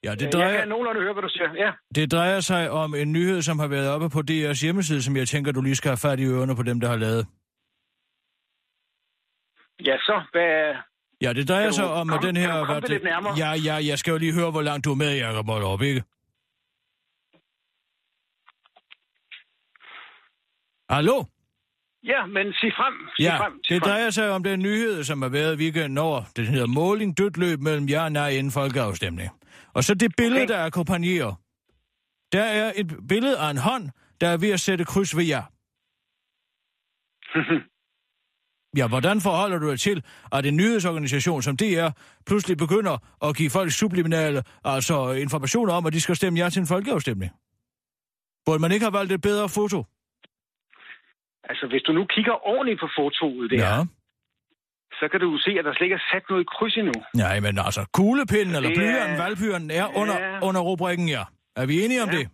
Speaker 5: Ja, det
Speaker 11: Jeg
Speaker 5: drejer,
Speaker 11: kan nogenlunde høre, hvad du siger. Ja.
Speaker 5: det drejer sig om en nyhed, som har været oppe på DR's hjemmeside, som jeg tænker, du lige skal have fat i ørerne på dem, der har lavet.
Speaker 11: Ja, så. Hvad...
Speaker 5: Ja, det drejer sig om,
Speaker 11: komme-
Speaker 5: den her...
Speaker 11: kan du komme det lidt nærmere?
Speaker 5: Ja, ja, jeg skal jo lige høre, hvor langt du er med, Jacob Mollerup, ikke? Hallo?
Speaker 11: Ja, men sig frem. Sig
Speaker 5: Ja,
Speaker 11: frem. Sig
Speaker 5: det
Speaker 11: frem.
Speaker 5: drejer sig om den nyhed, som har været i weekenden over. Det hedder måling dødt løb mellem ja og nej inden folkeafstemning. Og så det billede,
Speaker 11: Okay.
Speaker 5: der akkompagnerer. Der er et billede af en hånd, der er ved at sætte kryds ved ja. Ja, hvordan forholder du dig til, at en nyhedsorganisation som DR pludselig begynder at give folk subliminale, altså informationer om, at de skal stemme ja til en folkeafstemning? Burde man ikke have valgt et bedre foto?
Speaker 11: Altså, hvis du nu kigger ordentligt på fotoet der,
Speaker 5: Ja.
Speaker 11: Så kan du se, at der slet ikke er sat noget kryds endnu.
Speaker 5: Nej, men altså, kuglepinden eller
Speaker 11: Det er-
Speaker 5: valgpyren er under,
Speaker 11: Ja.
Speaker 5: under rubrikken, ja. Er vi enige om
Speaker 11: Ja.
Speaker 5: det?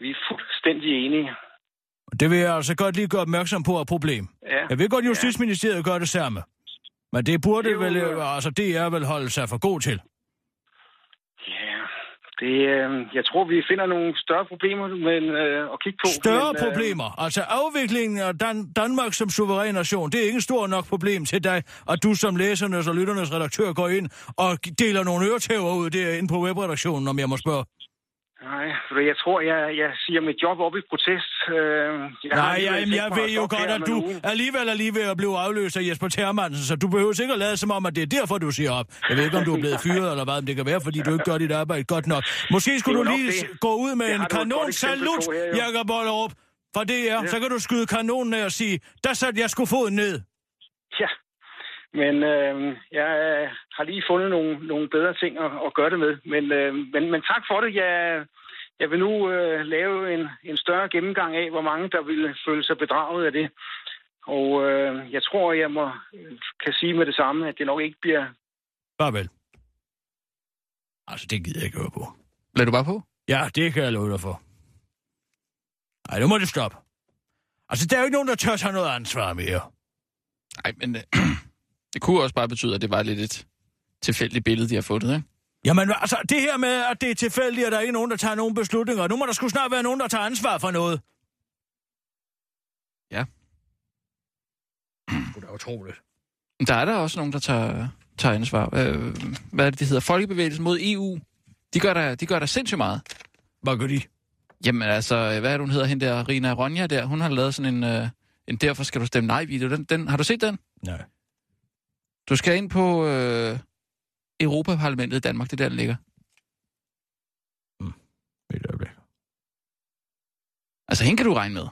Speaker 11: Vi er fuldstændig enige.
Speaker 5: Det vil jeg altså godt lige gøre opmærksom på et problem.
Speaker 11: Ja.
Speaker 5: Jeg ved godt, Justitsministeriet gør det samme. Men det burde
Speaker 11: Det er
Speaker 5: vel,
Speaker 11: jo-
Speaker 5: øh, altså det er vel holde sig for god til.
Speaker 11: Det, øh, jeg tror, vi finder nogle større problemer men, øh, at kigge på.
Speaker 5: Større
Speaker 11: men, øh,
Speaker 5: problemer. Altså afviklingen af Dan- Danmark som suveræn nation, det er ikke en stor nok problem til dig, at du som læsernes og lytternes redaktør går ind og deler nogle øretæver ud derinde på webredaktionen, om jeg må spørge.
Speaker 11: Nej, for jeg tror, jeg, jeg siger mit job op i protest. Øh, jeg
Speaker 5: Nej,
Speaker 11: alligevel
Speaker 5: jeg, ved jo godt, at du alligevel er lige ved at blive afløst af Jesper Termansen, så du behøver ikke at lade som om, at det er derfor, du siger op. Jeg ved ikke, om du er blevet fyret eller hvad, men det kan være, fordi du ikke gør dit arbejde godt nok. Måske skulle du lige
Speaker 11: det.
Speaker 5: gå ud med
Speaker 11: Det
Speaker 5: en kanon salut. Jakob Bollerup. For det er, så kan du skyde kanonen af og sige, der satte jeg sgu foden ned.
Speaker 11: Ja, men øh, jeg øh, har lige fundet nogle, nogle bedre ting at, at gøre det med. Men, øh, men, men tak for det. Jeg, jeg vil nu øh, lave en, en større gennemgang af, hvor mange der vil føle sig bedraget af det. Og øh, jeg tror, jeg må, kan sige med det samme, at det nok ikke bliver...
Speaker 5: Bare vel. Altså, det gider jeg ikke høre på.
Speaker 4: Lad du bare på?
Speaker 5: Ja, det kan jeg love dig for. Nej, nu må det stoppe. Altså, der er jo ikke nogen, der tør tage noget ansvar mere.
Speaker 4: Nej, men øh, det kunne også bare betyde, at det var lidt et tilfældigt billede, de har fundet, ikke?
Speaker 5: Jamen, altså, det her med, at det er tilfældigt, at der ikke er nogen, der tager nogen beslutninger. Nu må der sgu snart være nogen, der tager ansvar for noget.
Speaker 4: Ja.
Speaker 5: Det er utroligt.
Speaker 4: Der er der også nogen, der tager, tager ansvar. Øh, hvad er det, det hedder? Folkebevægelsen mod EU De gør der, de gør der sindssygt meget.
Speaker 5: Hvad gør de?
Speaker 4: Jamen altså, hvad er det, hun hedder, hende der, Rina Ronja der, hun har lavet sådan en, øh, en Derfor skal du stemme nej-video. Den, den, har du set den?
Speaker 5: Nej.
Speaker 4: Du skal ind på øh, Europaparlamentet i Danmark, det er der, den ligger.
Speaker 5: Et øjeblik.
Speaker 4: Altså, hende kan du regne med.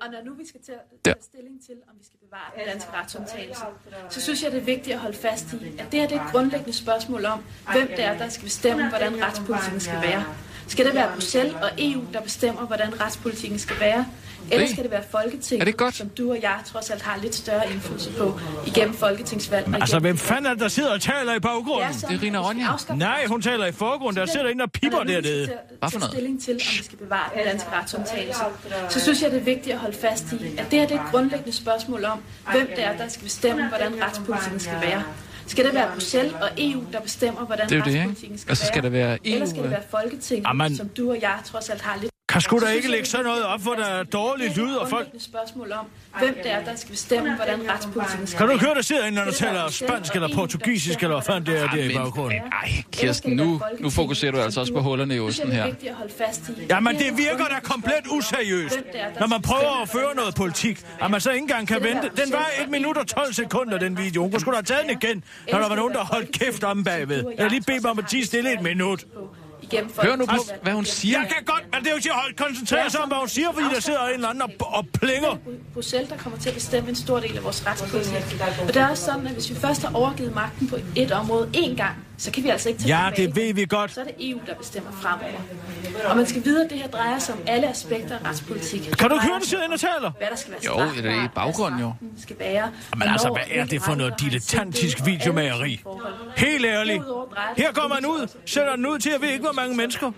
Speaker 2: Og når nu vi skal til at tage stilling til, om vi skal bevare den danske retsomtagelse, så synes jeg, det er vigtigt at holde fast i, at det her det er et grundlæggende spørgsmål om, hvem det er, der skal bestemme, hvordan retspolitikken skal være. Skal det være Bruxelles og EU, der bestemmer, hvordan retspolitikken skal være? Eller
Speaker 4: Det-
Speaker 2: skal det være Folketinget,
Speaker 4: Er det godt?
Speaker 2: som du og jeg trods alt har lidt større indflydelse på igennem folketingsvalg?
Speaker 5: Altså,
Speaker 2: igennem-
Speaker 5: hvem fanden er det, der sidder og taler i baggrunden?
Speaker 2: sådan, at vi skal afskaffe
Speaker 5: Nej, hun taler i forgrunden. Der sidder en og piper
Speaker 2: skal
Speaker 5: dernede.
Speaker 2: til at tage stilling til, om vi skal bevare den danske retsomtagelse, så synes jeg, det er vigtigt at holde fast i, at det her det er et grundlæggende spørgsmål om, hvem det er, der skal bestemme, hvordan retspolitikken skal være. Skal det være Bruxelles og EU, der bestemmer, hvordan
Speaker 4: Det er det, ikke?
Speaker 2: retspolitikken skal
Speaker 4: Og så skal
Speaker 2: være?
Speaker 4: der være
Speaker 2: Eller
Speaker 4: EU,
Speaker 2: skal det være Folketinget,
Speaker 5: Amen.
Speaker 2: som du og jeg trods alt har lidt...
Speaker 5: Kan sgu da ikke lægge
Speaker 2: det
Speaker 5: sådan noget op, hvor der er dårlig lyd, og folk...
Speaker 2: grundlæggende spørgsmål om, hvem det er, der skal bestemme, hvordan retspolitikken skal
Speaker 5: Kan du høre, der sidder når
Speaker 2: det være
Speaker 5: taler spansk eller portugisisk, eller hvad fanden det er, der i baggrunden?
Speaker 4: Ej, Kirsten, nu, nu fokuserer du altså også på hullerne i osten her.
Speaker 2: vigtigt at holde fast i.
Speaker 5: Jamen, det virker da komplet useriøst. Når man prøver at føre noget politik, at man så ikke engang kan vente. Den var 1 minut og 12 sekunder, den video. Hun sgu da have taget den igen, når der var nogen, der holdt kæft om bagved. Jeg lige bede mig om at tige stille et minut.
Speaker 2: Igennem
Speaker 4: Hør nu på, hvad hun siger.
Speaker 5: Jeg kan godt, men det er jo ikke til at holde koncentrere sig om, hvad hun siger, fordi der sidder en eller anden og, og plinger.
Speaker 2: Bruxelles, der kommer til at bestemme en stor del af vores retspolitik. Og det er også sådan, at hvis vi først har overgivet magten på et område én gang, så kan vi altså ikke tage
Speaker 5: Ja, det ved vi godt.
Speaker 2: Så er det EU, der bestemmer fremover. Og man skal vide, at det her drejer sig om alle aspekter af retspolitik.
Speaker 5: Kan du høre, der sidder og taler?
Speaker 2: Hvad der skal være
Speaker 4: Jo, det er i baggrunden jo.
Speaker 2: skal være.
Speaker 5: Men altså, hvad er det for noget dilettantisk videomageri? Helt ærligt. Her kommer man ud, sætter den ud til, jeg ved ikke, hvor mange mennesker.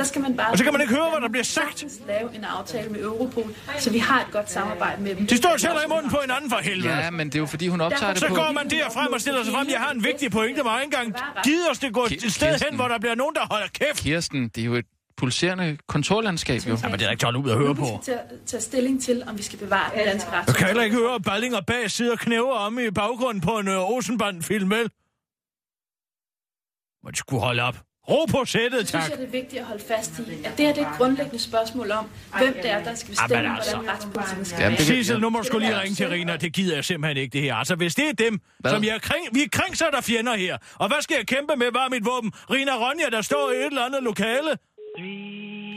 Speaker 2: Der skal man bare...
Speaker 5: Og så kan man ikke høre, hvad der bliver sagt.
Speaker 2: lave en aftale med Europol, så vi har et godt samarbejde med dem.
Speaker 5: De står tæller i munden på hinanden for helvede.
Speaker 4: Ja, men det er jo fordi, hun optager det
Speaker 5: Så
Speaker 4: på...
Speaker 5: går man der frem og stiller sig frem. Jeg har en vigtig pointe, hvor jeg ikke engang gider os det gå et sted hen, hvor der bliver nogen, der holder kæft.
Speaker 4: Kirsten, det er jo et pulserende kontorlandskab, jo.
Speaker 5: Jamen, det er da ikke tålt ud at høre på.
Speaker 2: skal vi at tage stilling til, om vi skal bevare den danske ret.
Speaker 5: Jeg kan heller ikke høre, at Balling og Bag sidder og knæver om i baggrunden på en uh, Olsenbanden-film, vel? Må de skulle holde op. Ro på sættet,
Speaker 2: synes
Speaker 5: tak.
Speaker 2: jeg, det er vigtigt at holde fast i, at det her det er et grundlæggende spørgsmål om, hvem det er, der skal bestemme,
Speaker 5: Jamen, altså.
Speaker 2: hvordan retspolitikken skal være.
Speaker 5: Sissel, nu må du skulle lige
Speaker 2: det
Speaker 5: ringe til Rina. Det gider jeg simpelthen ikke, det her. Altså, hvis det er dem,
Speaker 4: Hvad?
Speaker 5: som jeg er kring, vi er kringser, der fjender her. Og hvad skal jeg kæmpe med? Hvad er mit våben? Rina Ronja, der står i et eller andet lokale.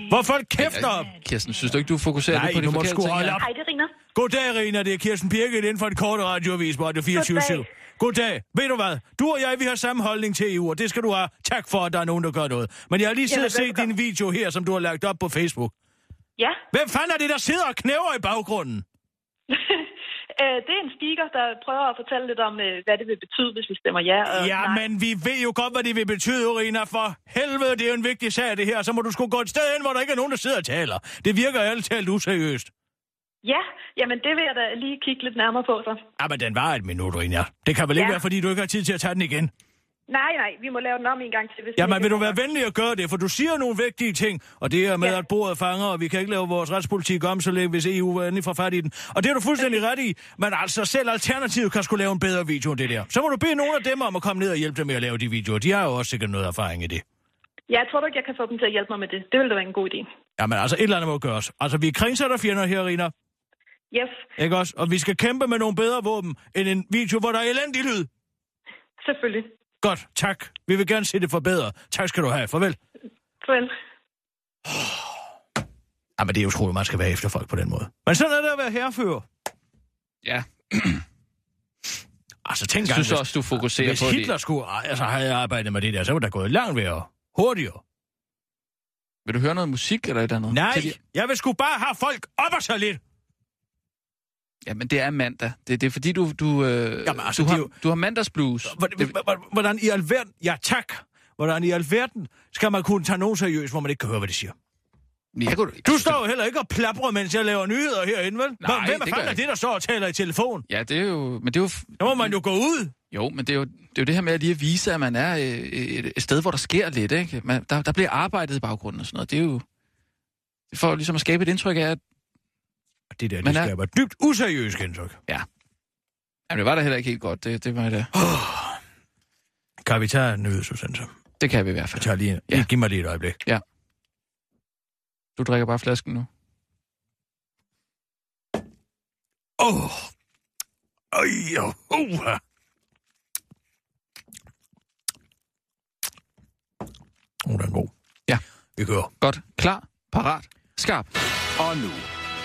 Speaker 5: Hvor folk kæfter op.
Speaker 4: Kirsten, synes du ikke, du fokuserer
Speaker 5: Nej,
Speaker 4: lidt på de
Speaker 5: nu må du
Speaker 4: forkerte
Speaker 5: sgu
Speaker 4: ting
Speaker 5: holde op.
Speaker 10: Hej, det er Rina.
Speaker 5: Goddag, Rina. Det er Kirsten Birgit inden for det korte radioavis på Radio 24
Speaker 10: Goddag.
Speaker 5: Goddag. Ved du hvad? Du og jeg, vi har samme holdning til EU, og det skal du have. Tak for, at der er nogen, der gør noget. Men jeg har lige siddet og set din video her, som du har lagt op på Facebook.
Speaker 10: Ja,
Speaker 5: Hvem fanden er det, der sidder og knæver i baggrunden?
Speaker 10: øh, det er en speaker, der prøver at fortælle lidt om, øh, hvad det vil betyde, hvis vi stemmer ja. Og
Speaker 5: Ja,
Speaker 10: nej.
Speaker 5: men vi ved jo godt, hvad det vil betyde, Rina. For helvede, det er jo en vigtig sag, det her. Så må du sgu gå et sted hen, hvor der ikke er nogen, der sidder og taler. Det virker ærligt talt useriøst.
Speaker 10: Ja, jamen det vil jeg da lige kigge lidt nærmere på, så.
Speaker 5: Ja, men den var et minut, Rina. Det kan vel ikke
Speaker 10: Ja.
Speaker 5: være, fordi du ikke har tid til at tage den igen?
Speaker 10: Nej, nej, vi må lave den om en gang til. Hvis
Speaker 5: Jamen,
Speaker 10: vi
Speaker 5: vil du være venlig at gøre det? For du siger nogle vigtige ting, og det er med,
Speaker 10: Ja.
Speaker 5: at bordet fanger, og vi kan ikke lave vores retspolitik om, så længe hvis EU er endelig får fat i den. Og det er du fuldstændig ret i. Men altså, selv Alternativet kan skulle lave en bedre video end det der. Så må du bede nogle af dem om at komme ned og hjælpe dem med at lave de videoer. De har jo også sikkert noget erfaring i det.
Speaker 10: Ja, jeg tror du ikke, jeg kan få dem til at hjælpe mig med det. Det ville da være en god idé.
Speaker 5: Jamen, altså, et eller andet må gøres. Altså, vi er kringser, der fjender her, Rina.
Speaker 10: Yes,
Speaker 5: Ikke også? Og vi skal kæmpe med nogle bedre våben end en video, hvor der er elendig lyd.
Speaker 10: selvfølgelig.
Speaker 5: Godt, tak. Vi vil gerne se det forbedre. Tak skal du have. Farvel.
Speaker 10: Farvel.
Speaker 5: Jamen, det er jo utroligt, man skal være efter folk på den måde. Men sådan er det at være herrefører.
Speaker 4: Ja.
Speaker 5: Altså, tænk
Speaker 4: Jeg
Speaker 5: gang,
Speaker 4: synes
Speaker 5: hvis-
Speaker 4: også, du fokuserer
Speaker 5: Hvis
Speaker 4: på
Speaker 5: Hitler
Speaker 4: det.
Speaker 5: skulle altså, have arbejdet med det der, så var der gået langt værre. Hurtigere.
Speaker 4: Vil du høre noget musik eller et eller andet?
Speaker 5: Nej,
Speaker 4: de-
Speaker 5: jeg vil sgu bare have folk op og så lidt.
Speaker 4: Jamen, det er mandag. Det, det er fordi, du, du, øh,
Speaker 5: Jamen, altså,
Speaker 4: du, har,
Speaker 5: jo-
Speaker 4: du har mandagsblues.
Speaker 5: Hvordan, i alverden... Ja, tak. Hvordan i alverden skal man kunne tage nogen seriøst, hvor man ikke kan høre, hvad de siger?
Speaker 4: jeg kunne,
Speaker 5: Du står jo heller ikke og plaprer, mens jeg laver nyheder herinde, vel?
Speaker 4: Nej,
Speaker 5: Hvem er fanden
Speaker 4: jeg
Speaker 5: er det, der står og taler i telefon?
Speaker 4: Ja, det er jo... Men det er jo...
Speaker 5: Så må man jo gå ud.
Speaker 4: Jo, men det er jo det, er jo det her med at lige at vise, at man er øh, et, et sted, hvor der sker lidt, ikke? Man, der, der bliver arbejdet i baggrunden og sådan noget. Det er jo... Får ligesom at skabe et indtryk af, at...
Speaker 5: Det der, det
Speaker 4: er-
Speaker 5: skaber dybt useriøst indtryk.
Speaker 4: Ja. Jamen, det var da heller ikke helt godt. Det, det var det.
Speaker 5: Kan vi tage en nyhedsudsendelse?
Speaker 4: Det kan vi i hvert fald.
Speaker 5: Jeg tager lige,
Speaker 4: Ja.
Speaker 5: ja. Giv mig lige et øjeblik.
Speaker 4: Ja. Du drikker bare flasken nu.
Speaker 5: Åh! Oh. Ej, oh, uh. Oh, den er god.
Speaker 4: Ja.
Speaker 5: Vi kører.
Speaker 4: Godt. Klar. Parat. Skarp.
Speaker 6: Og nu,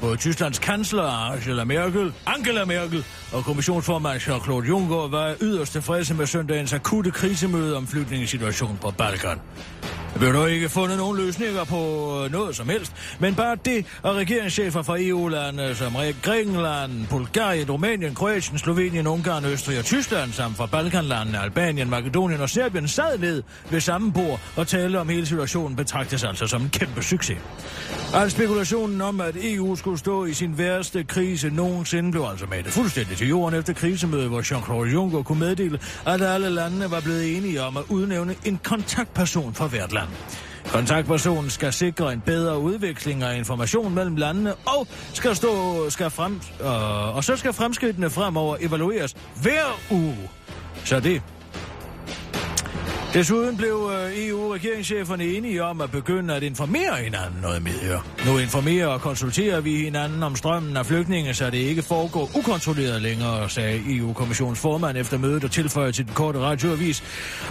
Speaker 5: Både Tysklands kansler Angela Merkel, Angela Merkel og kommissionsformand Jean-Claude Juncker var yderst tilfredse med søndagens akutte krisemøde om flygtningesituationen på Balkan. Der blev dog ikke fundet nogen løsninger på øh, noget som helst, men bare det, at regeringschefer fra EU-lande som Grækenland, Bulgarien, Rumænien, Kroatien, Slovenien, Ungarn, Østrig og Tyskland, samt fra Balkanlandene, Albanien, Makedonien og Serbien sad ned ved samme bord og talte om hele situationen betragtes altså som en kæmpe succes. Al spekulationen om, at EU skulle stå i sin værste krise nogensinde, blev altså malet fuldstændig til jorden efter krisemødet, hvor Jean-Claude Juncker kunne meddele, at alle landene var blevet enige om at udnævne en kontaktperson for hvert land. Kontaktpersonen skal sikre en bedre udveksling af information mellem landene og skal stå skal frem, øh, og så skal fremskridtene fremover evalueres hver uge. Så det Desuden blev øh, EU-regeringscheferne enige om at begynde at informere hinanden noget mere. Nu informerer og konsulterer vi hinanden om strømmen af flygtninge, så det ikke foregår ukontrolleret længere, sagde EU-kommissionens formand efter mødet og tilføjede til den korte radioavis.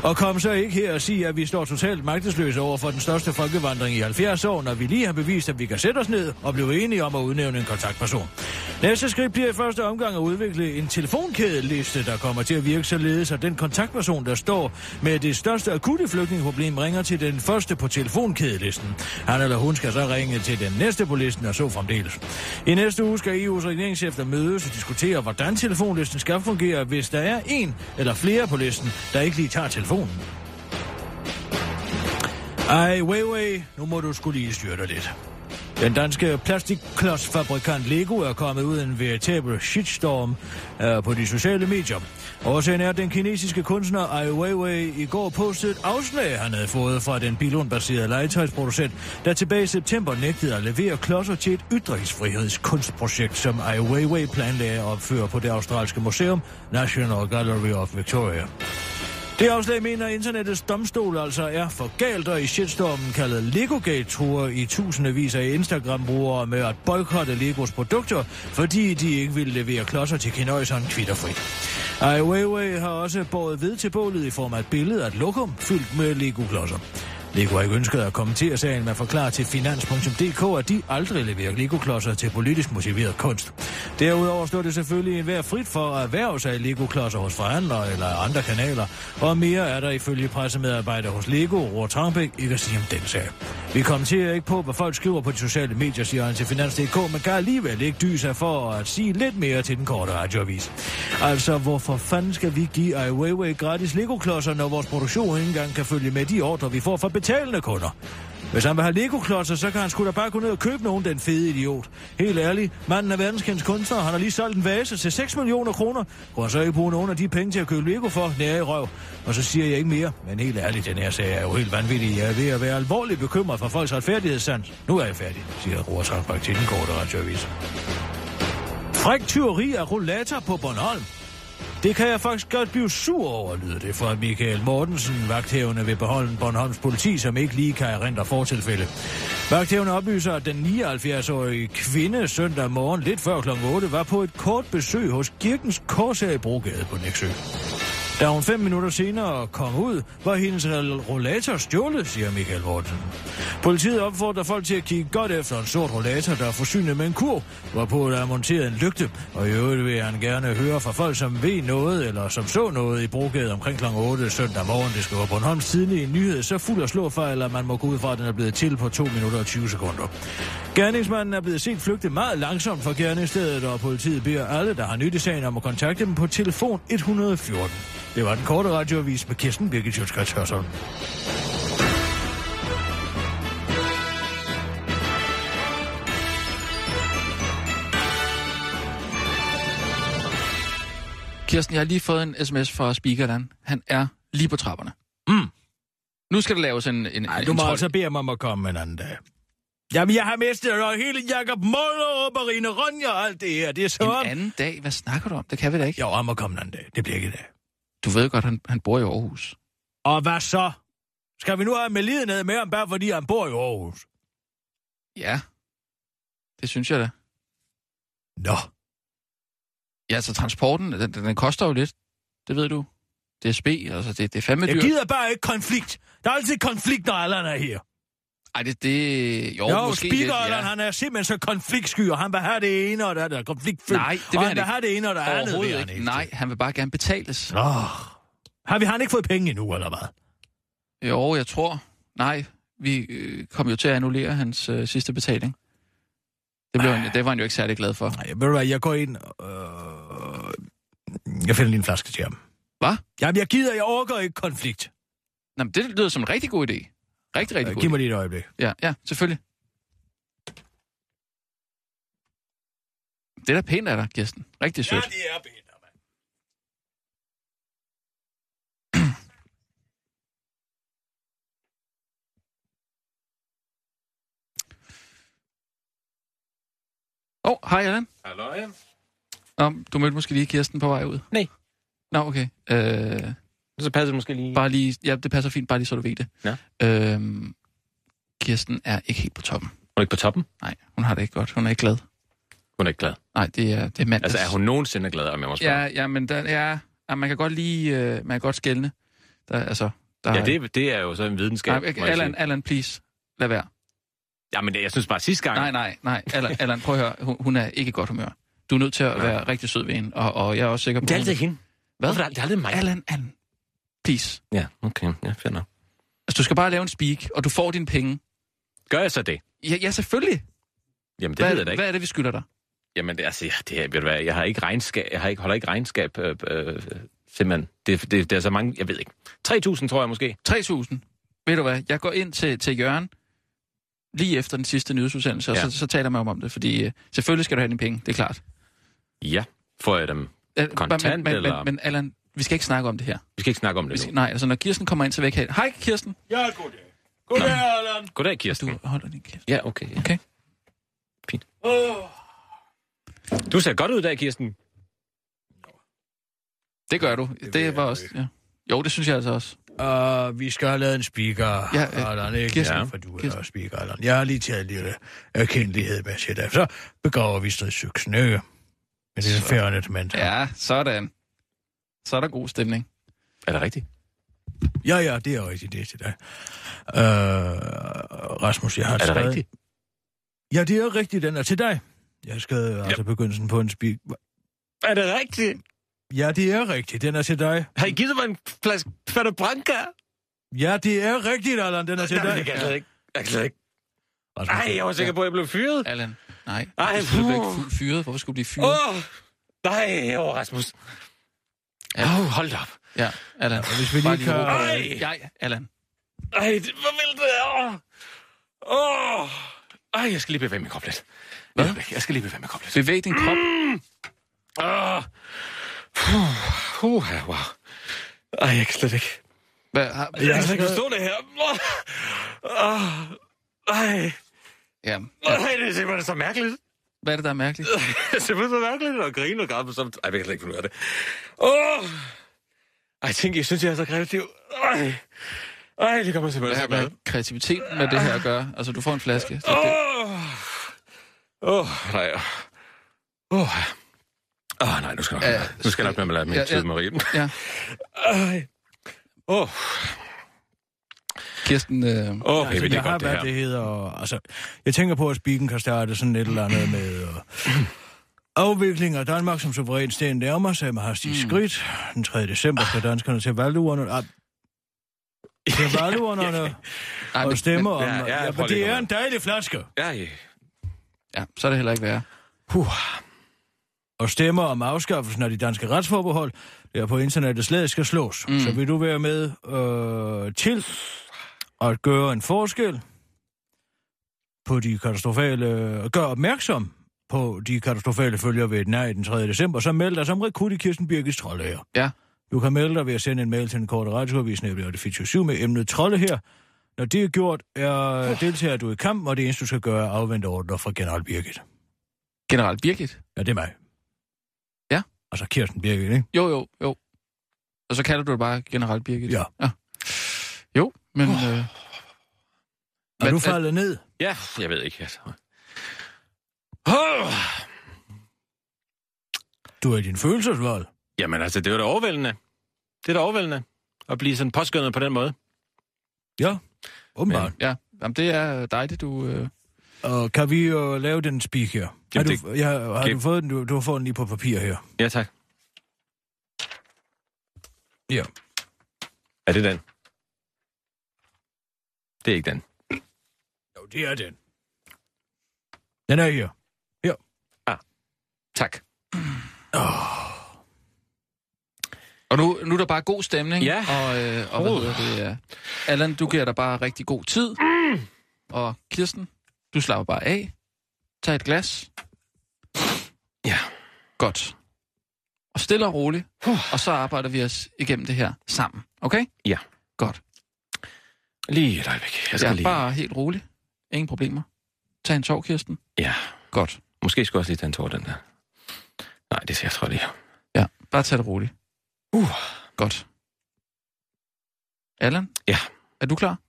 Speaker 5: Og kom så ikke her og sige, at vi står totalt magtesløse over for den største folkevandring i 70 år, når vi lige har bevist, at vi kan sætte os ned og blive enige om at udnævne en kontaktperson. Næste skridt bliver i første omgang at udvikle en telefonkædeliste, der kommer til at virke således, at den kontaktperson, der står med det største akutte flygtningeproblem, ringer til den første på telefonkædelisten. Han eller hun skal så ringe til den næste på listen og så fremdeles. I næste uge skal EU's regeringschefer mødes og diskutere, hvordan telefonlisten skal fungere, hvis der er en eller flere på listen, der ikke lige tager telefonen. Ej, Weiwei, nu må du skulle lige styre dig lidt. Den danske plastikklodsfabrikant Lego er kommet ud af en veritabel shitstorm øh, på de sociale medier. Årsagen er, at den kinesiske kunstner Ai Weiwei i går postede et afslag, han havde fået fra den bilonbaserede legetøjsproducent, der tilbage i september nægtede at levere klodser til et ytringsfrihedskunstprojekt, som Ai Weiwei planlagde at opføre på det australske museum National Gallery of Victoria. Det afslag mener internettets domstol altså er for galt, og i shitstormen kaldet Legogate truer i tusindvis af Instagram-brugere med at boykotte Legos produkter, fordi de ikke vil levere klodser til kinøjseren kvitterfrit. Ai Weiwei har også båret ved til bålet i form af et billede af et lokum fyldt med Lego-klodser. Lego har ikke ønsket at kommentere sagen med forklarer til finans.dk, at de aldrig leverer Lego-klodser til politisk motiveret kunst. Derudover står det selvfølgelig enhver frit for at erhverve sig Lego-klodser hos forhandlere eller andre kanaler, og mere er der ifølge pressemedarbejder hos Lego, Roar Trangbæk, ikke at sige om den sag. Vi kommenterer ikke på, hvad folk skriver på de sociale medier, siger han til Finans.dk, men kan alligevel ikke dyse for at sige lidt mere til den korte radioavis. Altså, hvorfor fanden skal vi give Ai Weiwei gratis Lego-klodser, når vores produktion ikke engang kan følge med de ordre, vi får fra betalende kunder? Hvis han vil have Lego-klodser, så kan han sgu da bare gå ned og købe nogen, den fede idiot. Helt ærligt, manden er verdenskendt kunstner, han har lige solgt en vase til 6 millioner kroner. Kunne han så ikke bruge nogen af de penge til at købe Lego for? Nære i røv. Og så siger jeg ikke mere, men helt ærligt, den her sag er jo helt vanvittig. Jeg er ved at være alvorligt bekymret for folks retfærdighedssans. Nu er jeg færdig, siger Roar Sandberg til den korte radioavis. Fræk tyveri af rollator på Bornholm. Det kan jeg faktisk godt blive sur over, lyder det fra Michael Mortensen, vagthævende ved beholden Bornholms politi, som ikke lige kan erindre fortilfælde. Vagthævende oplyser, at den 79-årige kvinde søndag morgen lidt før kl. 8 var på et kort besøg hos Kirkens Korsager i Brogade på Næksø. Da hun fem minutter senere kom ud, var hendes rollator stjålet, siger Michael Mortensen. Politiet opfordrer folk til at kigge godt efter en sort rollator, der er forsynet med en kur, hvorpå der er monteret en lygte. Og i øvrigt vil han gerne høre fra folk, som ved noget, eller som så noget i Brogade omkring kl. 8 søndag morgen. Det skriver Bornholms Tidlige en nyhed, så fuld af slåfejl, at man må gå ud fra, at den er blevet til på 2 minutter og 20 sekunder. Gerningsmanden er blevet set flygte meget langsomt fra gerningsstedet, og politiet beder alle, der har nyt i sagen, om at kontakte dem på telefon 114. Det var den korte radioavis med Kirsten Birgit Sjøtskrets Hørsholm.
Speaker 4: Kirsten, jeg har lige fået en sms fra Speakerland. Han er lige på trapperne.
Speaker 5: Mm.
Speaker 4: Nu skal der laves en... en en,
Speaker 5: du
Speaker 4: en
Speaker 5: må
Speaker 4: trol-
Speaker 5: altså bede mig om at komme en anden dag. Jamen, jeg har mistet og hele Jakob Møller og Marine Ronja og alt det her. Det er
Speaker 4: En
Speaker 5: sådan.
Speaker 4: anden dag? Hvad snakker du om? Det kan vi da ikke.
Speaker 5: Jo, jeg må komme en anden dag. Det bliver ikke i dag.
Speaker 4: Du ved godt, han, han bor i Aarhus.
Speaker 5: Og hvad så? Skal vi nu have med lidenhed med ham, bare fordi han bor i Aarhus?
Speaker 4: Ja, det synes jeg da.
Speaker 5: Nå.
Speaker 4: Ja, altså transporten, den, den koster jo lidt. Det ved du. DSB, altså det, det er fandme
Speaker 5: Jeg
Speaker 4: dyrt.
Speaker 5: gider bare ikke konflikt. Der er altid konflikt, når Allan er her.
Speaker 4: Ej, det, det... Jo,
Speaker 5: Jo,
Speaker 4: måske
Speaker 5: Speaker Allan, han er simpelthen så konfliktsky, og han vil have det ene og det andet. Konfliktfyldt.
Speaker 4: Nej, det
Speaker 5: og
Speaker 4: vil
Speaker 5: han
Speaker 4: han
Speaker 5: vil
Speaker 4: ikke.
Speaker 5: have det ene og det andet.
Speaker 4: Overhovedet
Speaker 5: han
Speaker 4: ikke. Nej, han vil bare gerne betales.
Speaker 5: Oh. Har vi han ikke fået penge endnu, eller hvad?
Speaker 4: Jo, jeg tror... Nej, vi øh, kom jo til at annullere hans øh, sidste betaling. Det, blev han, det var han jo ikke særlig glad for.
Speaker 5: Nej, ved du hvad, jeg går ind... Øh, jeg finder lige en flaske til ham.
Speaker 4: Hvad?
Speaker 5: Jamen, jeg gider, jeg overgår ikke konflikt.
Speaker 4: Nå, men det lyder som en rigtig god idé. Rigtig, rigtig
Speaker 5: Øh,
Speaker 4: god
Speaker 5: Giv
Speaker 4: idé.
Speaker 5: mig lige et øjeblik.
Speaker 4: Ja, ja, selvfølgelig. Det er da pænt af dig, Kirsten. Rigtig sødt.
Speaker 5: det er pænt. mand.
Speaker 4: Åh, oh, hej Allan.
Speaker 12: Hallo, ja.
Speaker 4: Nå, du mødte måske lige Kirsten på vej ud.
Speaker 12: Nej.
Speaker 4: Nå, okay. Øh,
Speaker 12: Så passer det måske lige...
Speaker 4: bare lige, ja, det passer fint, bare lige så du ved det.
Speaker 12: Ja.
Speaker 4: Øhm, Kirsten er ikke helt på toppen.
Speaker 12: Hun er ikke på toppen.
Speaker 4: Nej, hun har det ikke godt. Hun er ikke glad.
Speaker 12: Hun er ikke glad.
Speaker 4: Nej, det er, det er mandags.
Speaker 12: Altså, er hun nogensinde glad, om jeg må spørge?
Speaker 4: Ja, ja, men der, ja, ja, man kan godt lige, øh, man kan godt skælne. Der, altså, der,
Speaker 12: Ja, det, det er jo så en videnskab,
Speaker 4: Nej, Allan. Allan, please, lad være.
Speaker 12: Jamen, jeg synes bare sidste gang...
Speaker 4: Nej, nej, nej. Allan, Allan prøv at høre. Hun, hun er ikke i godt humør. Du er nødt til at være rigtig sød ved hende, og, og jeg er også sikker på...
Speaker 12: Det er altid hende.
Speaker 4: Hvad?
Speaker 12: Hvorfor er det det er aldrig mig?
Speaker 4: Allan, Allan, please.
Speaker 12: Ja, okay. Ja, fair nok.
Speaker 4: Altså, du skal bare lave en speak, og du får dine penge.
Speaker 12: Gør jeg så det?
Speaker 4: Ja, ja selvfølgelig.
Speaker 12: Jamen, det
Speaker 4: hvad,
Speaker 12: ved jeg da ikke.
Speaker 4: Hvad er det, vi skylder dig?
Speaker 12: Jamen, det, altså, ja, det ved du hvad, jeg har ikke regnskab, jeg har ikke, holder ikke regnskab, øh, øh, simpelthen. Det, det, det, er så mange, jeg ved ikke. 3.000, tror jeg måske.
Speaker 4: 3.000. Ved du hvad, jeg går ind til, til Jørgen lige efter den sidste nyhedsudsendelse, og
Speaker 12: Ja.
Speaker 4: så, så taler man om det, fordi øh, selvfølgelig skal du have dine penge, det er klart.
Speaker 12: Ja. Får jeg dem kontant,
Speaker 4: men, men,
Speaker 12: eller?
Speaker 4: Men, men Allan, vi skal ikke snakke om det her.
Speaker 12: Vi skal ikke snakke om
Speaker 4: Vi
Speaker 12: det
Speaker 4: skal,
Speaker 12: nu.
Speaker 4: nej, altså når Kirsten kommer ind, så vil jeg ikke have Hej Kirsten.
Speaker 5: Ja, goddag. Goddag, Allan.
Speaker 12: Goddag, Kirsten.
Speaker 4: Du holder din Kirsten.
Speaker 12: Ja, okay. Ja.
Speaker 4: Okay.
Speaker 5: Oh.
Speaker 12: Du ser godt ud i dag, Kirsten.
Speaker 4: Det gør du. Det, det var også... Ja. Jo, det synes jeg altså også.
Speaker 5: Uh, vi skal have lavet en speaker,
Speaker 4: Ja, øh,
Speaker 5: Allan, ikke?
Speaker 4: Kirsten.
Speaker 5: Ja, for du er
Speaker 4: Kirsten.
Speaker 5: også speaker, Allan. Jeg har lige taget en lille erkendelighed med til dig. Så begraver vi stridsøksen, ikke? Men det er til mental.
Speaker 4: Ja, sådan. Så er der god stemning.
Speaker 12: Er det rigtigt?
Speaker 5: Ja, ja, det er rigtigt, det er til dig. Uh, Rasmus, jeg har
Speaker 12: Er det
Speaker 5: skrevet...
Speaker 12: rigtigt?
Speaker 5: Ja, det er rigtigt, den er til dig. Jeg har skrevet altså begyndelsen på en speak.
Speaker 12: Er det rigtigt?
Speaker 5: Ja, det er rigtigt, den er til dig.
Speaker 12: Har I givet mig en flaske Fanta Branca?
Speaker 5: Ja, det er rigtigt, Allan, den er til
Speaker 12: Nej,
Speaker 5: dig.
Speaker 12: det kan jeg ikke. Jeg kan ikke.
Speaker 5: Rasmus,
Speaker 12: Ej, jeg var sikker på, at jeg blev fyret.
Speaker 4: Allan, nej.
Speaker 12: Ej,
Speaker 4: du skulle ikke fu- fyret. Hvorfor skulle du blive fyret?
Speaker 12: Åh! Oh, nej, åh, Rasmus. Åh, oh, hold op.
Speaker 4: Ja, Allan.
Speaker 5: hvis vi lige kan-.
Speaker 12: Ej!
Speaker 4: Ja, Allan.
Speaker 12: Ej, det, hvor vildt det er. Åh! Oh. Ej, jeg skal lige bevæge min krop lidt.
Speaker 4: Hvad?
Speaker 12: Jeg skal lige bevæge min krop lidt.
Speaker 4: Bevæg din krop.
Speaker 12: Åh! Puh, puh, wow. Ej, jeg kan slet ikke.
Speaker 4: Hvad, har,
Speaker 12: Jeg kan slet ikke forstå det her. Åh! Ej,
Speaker 4: ja,
Speaker 12: ej, det er simpelthen så mærkeligt.
Speaker 4: Hvad er det, der er mærkeligt?
Speaker 12: Det er så mærkeligt at grine og græde som... Ej, jeg kan ikke finde ud af det. Åh! Ej, jeg tænker, jeg synes, jeg er så kreativ. Ej, ej det kommer simpelthen så
Speaker 4: med kreativitet med det her at gøre? Altså, du får en flaske. Det,
Speaker 12: Åh, oh, nej. Åh, oh. oh, nej, nu skal jeg nok,
Speaker 4: Ja,
Speaker 12: nu skal jeg nok med mig lade min
Speaker 4: ja,
Speaker 12: tid med Marie.
Speaker 4: ja.
Speaker 12: Ej. Åh, oh,
Speaker 4: Kirsten, øh,
Speaker 12: oh, baby,
Speaker 5: altså,
Speaker 12: det
Speaker 5: jeg
Speaker 12: er
Speaker 5: har
Speaker 12: godt, det
Speaker 5: hvad
Speaker 12: her.
Speaker 5: det hedder. Og, altså, jeg tænker på, at spiken kan starte sådan et eller andet med... Og, afvikling af Danmark som suveræn sten nærmer sig med hastige mm. skridt. Den 3. december skal danskerne til valgurnerne... Ah, til valgurnerne
Speaker 4: Ej,
Speaker 5: og
Speaker 4: men-
Speaker 5: stemme om...
Speaker 12: ja, ja,
Speaker 5: Ja, ja, det er en dejlig flaske.
Speaker 12: Ja, ja.
Speaker 4: ja, så er det heller ikke værre.
Speaker 5: Puh. Og stemmer om afskaffelsen af de danske retsforbehold, der på internettet slet skal slås. Mm. Så vil du være med øh, til at gøre en forskel på de katastrofale... Gør opmærksom på de katastrofale følger ved et nej den 3. december, så meld dig som rekrut i Kirsten Birgits Trolde her.
Speaker 4: Ja.
Speaker 5: Du kan melde dig ved at sende en mail til den korte radioavis, nemlig 24 med emnet Trolde her. Når det er gjort, er deltager du i kamp, og det eneste, du skal gøre, er afvente ordre fra General Birgit.
Speaker 4: General Birgit?
Speaker 5: Ja, det er mig.
Speaker 4: Ja.
Speaker 5: Altså Kirsten Birgit, ikke?
Speaker 4: Jo, jo, jo. Og så kalder du det bare General Birgit?
Speaker 5: Ja.
Speaker 4: ja. Men... Oh. Øh,
Speaker 5: er du faldet ned?
Speaker 12: Ja, jeg ved ikke. Altså. Oh.
Speaker 5: Du er i din følelsesvold.
Speaker 12: Jamen altså, det er da overvældende. Det er da overvældende at blive sådan påskyndet på den måde.
Speaker 5: Ja, åbenbart.
Speaker 4: Ja, Jamen, det er dejligt, du... Øh...
Speaker 5: Og kan vi jo uh, lave den speak her? Har,
Speaker 12: Jamen,
Speaker 5: du, ja, har
Speaker 12: okay.
Speaker 5: du fået den? Du, du har fået den lige på papir her.
Speaker 12: Ja, tak.
Speaker 5: Ja.
Speaker 12: Er det den? Det er ikke den.
Speaker 5: Jo, det er den. Den er her. Her.
Speaker 12: Ah, tak.
Speaker 5: Oh.
Speaker 4: Og nu, nu er der bare god stemning.
Speaker 12: Ja.
Speaker 4: Og, øh, og hvad
Speaker 12: Oh.
Speaker 4: hedder det? Uh, Allan, du giver dig bare rigtig god tid.
Speaker 12: Mm.
Speaker 4: Og Kirsten, du slapper bare af. Tag et glas.
Speaker 12: Ja.
Speaker 4: Godt. Og stille og roligt. Og så arbejder vi os igennem det her sammen. Okay?
Speaker 12: Ja.
Speaker 4: Godt.
Speaker 12: Lige et øjeblik. Jeg skal
Speaker 4: ja,
Speaker 12: lige...
Speaker 4: bare helt roligt. Ingen problemer. Tag en tår, Kirsten.
Speaker 12: Ja.
Speaker 4: Godt.
Speaker 12: Måske skal jeg også lige tage en tår, den der. Nej, det ser jeg tror lige.
Speaker 4: Ja, bare tag det roligt.
Speaker 12: Uh.
Speaker 4: Godt. Allan?
Speaker 12: Ja.
Speaker 4: Er du klar?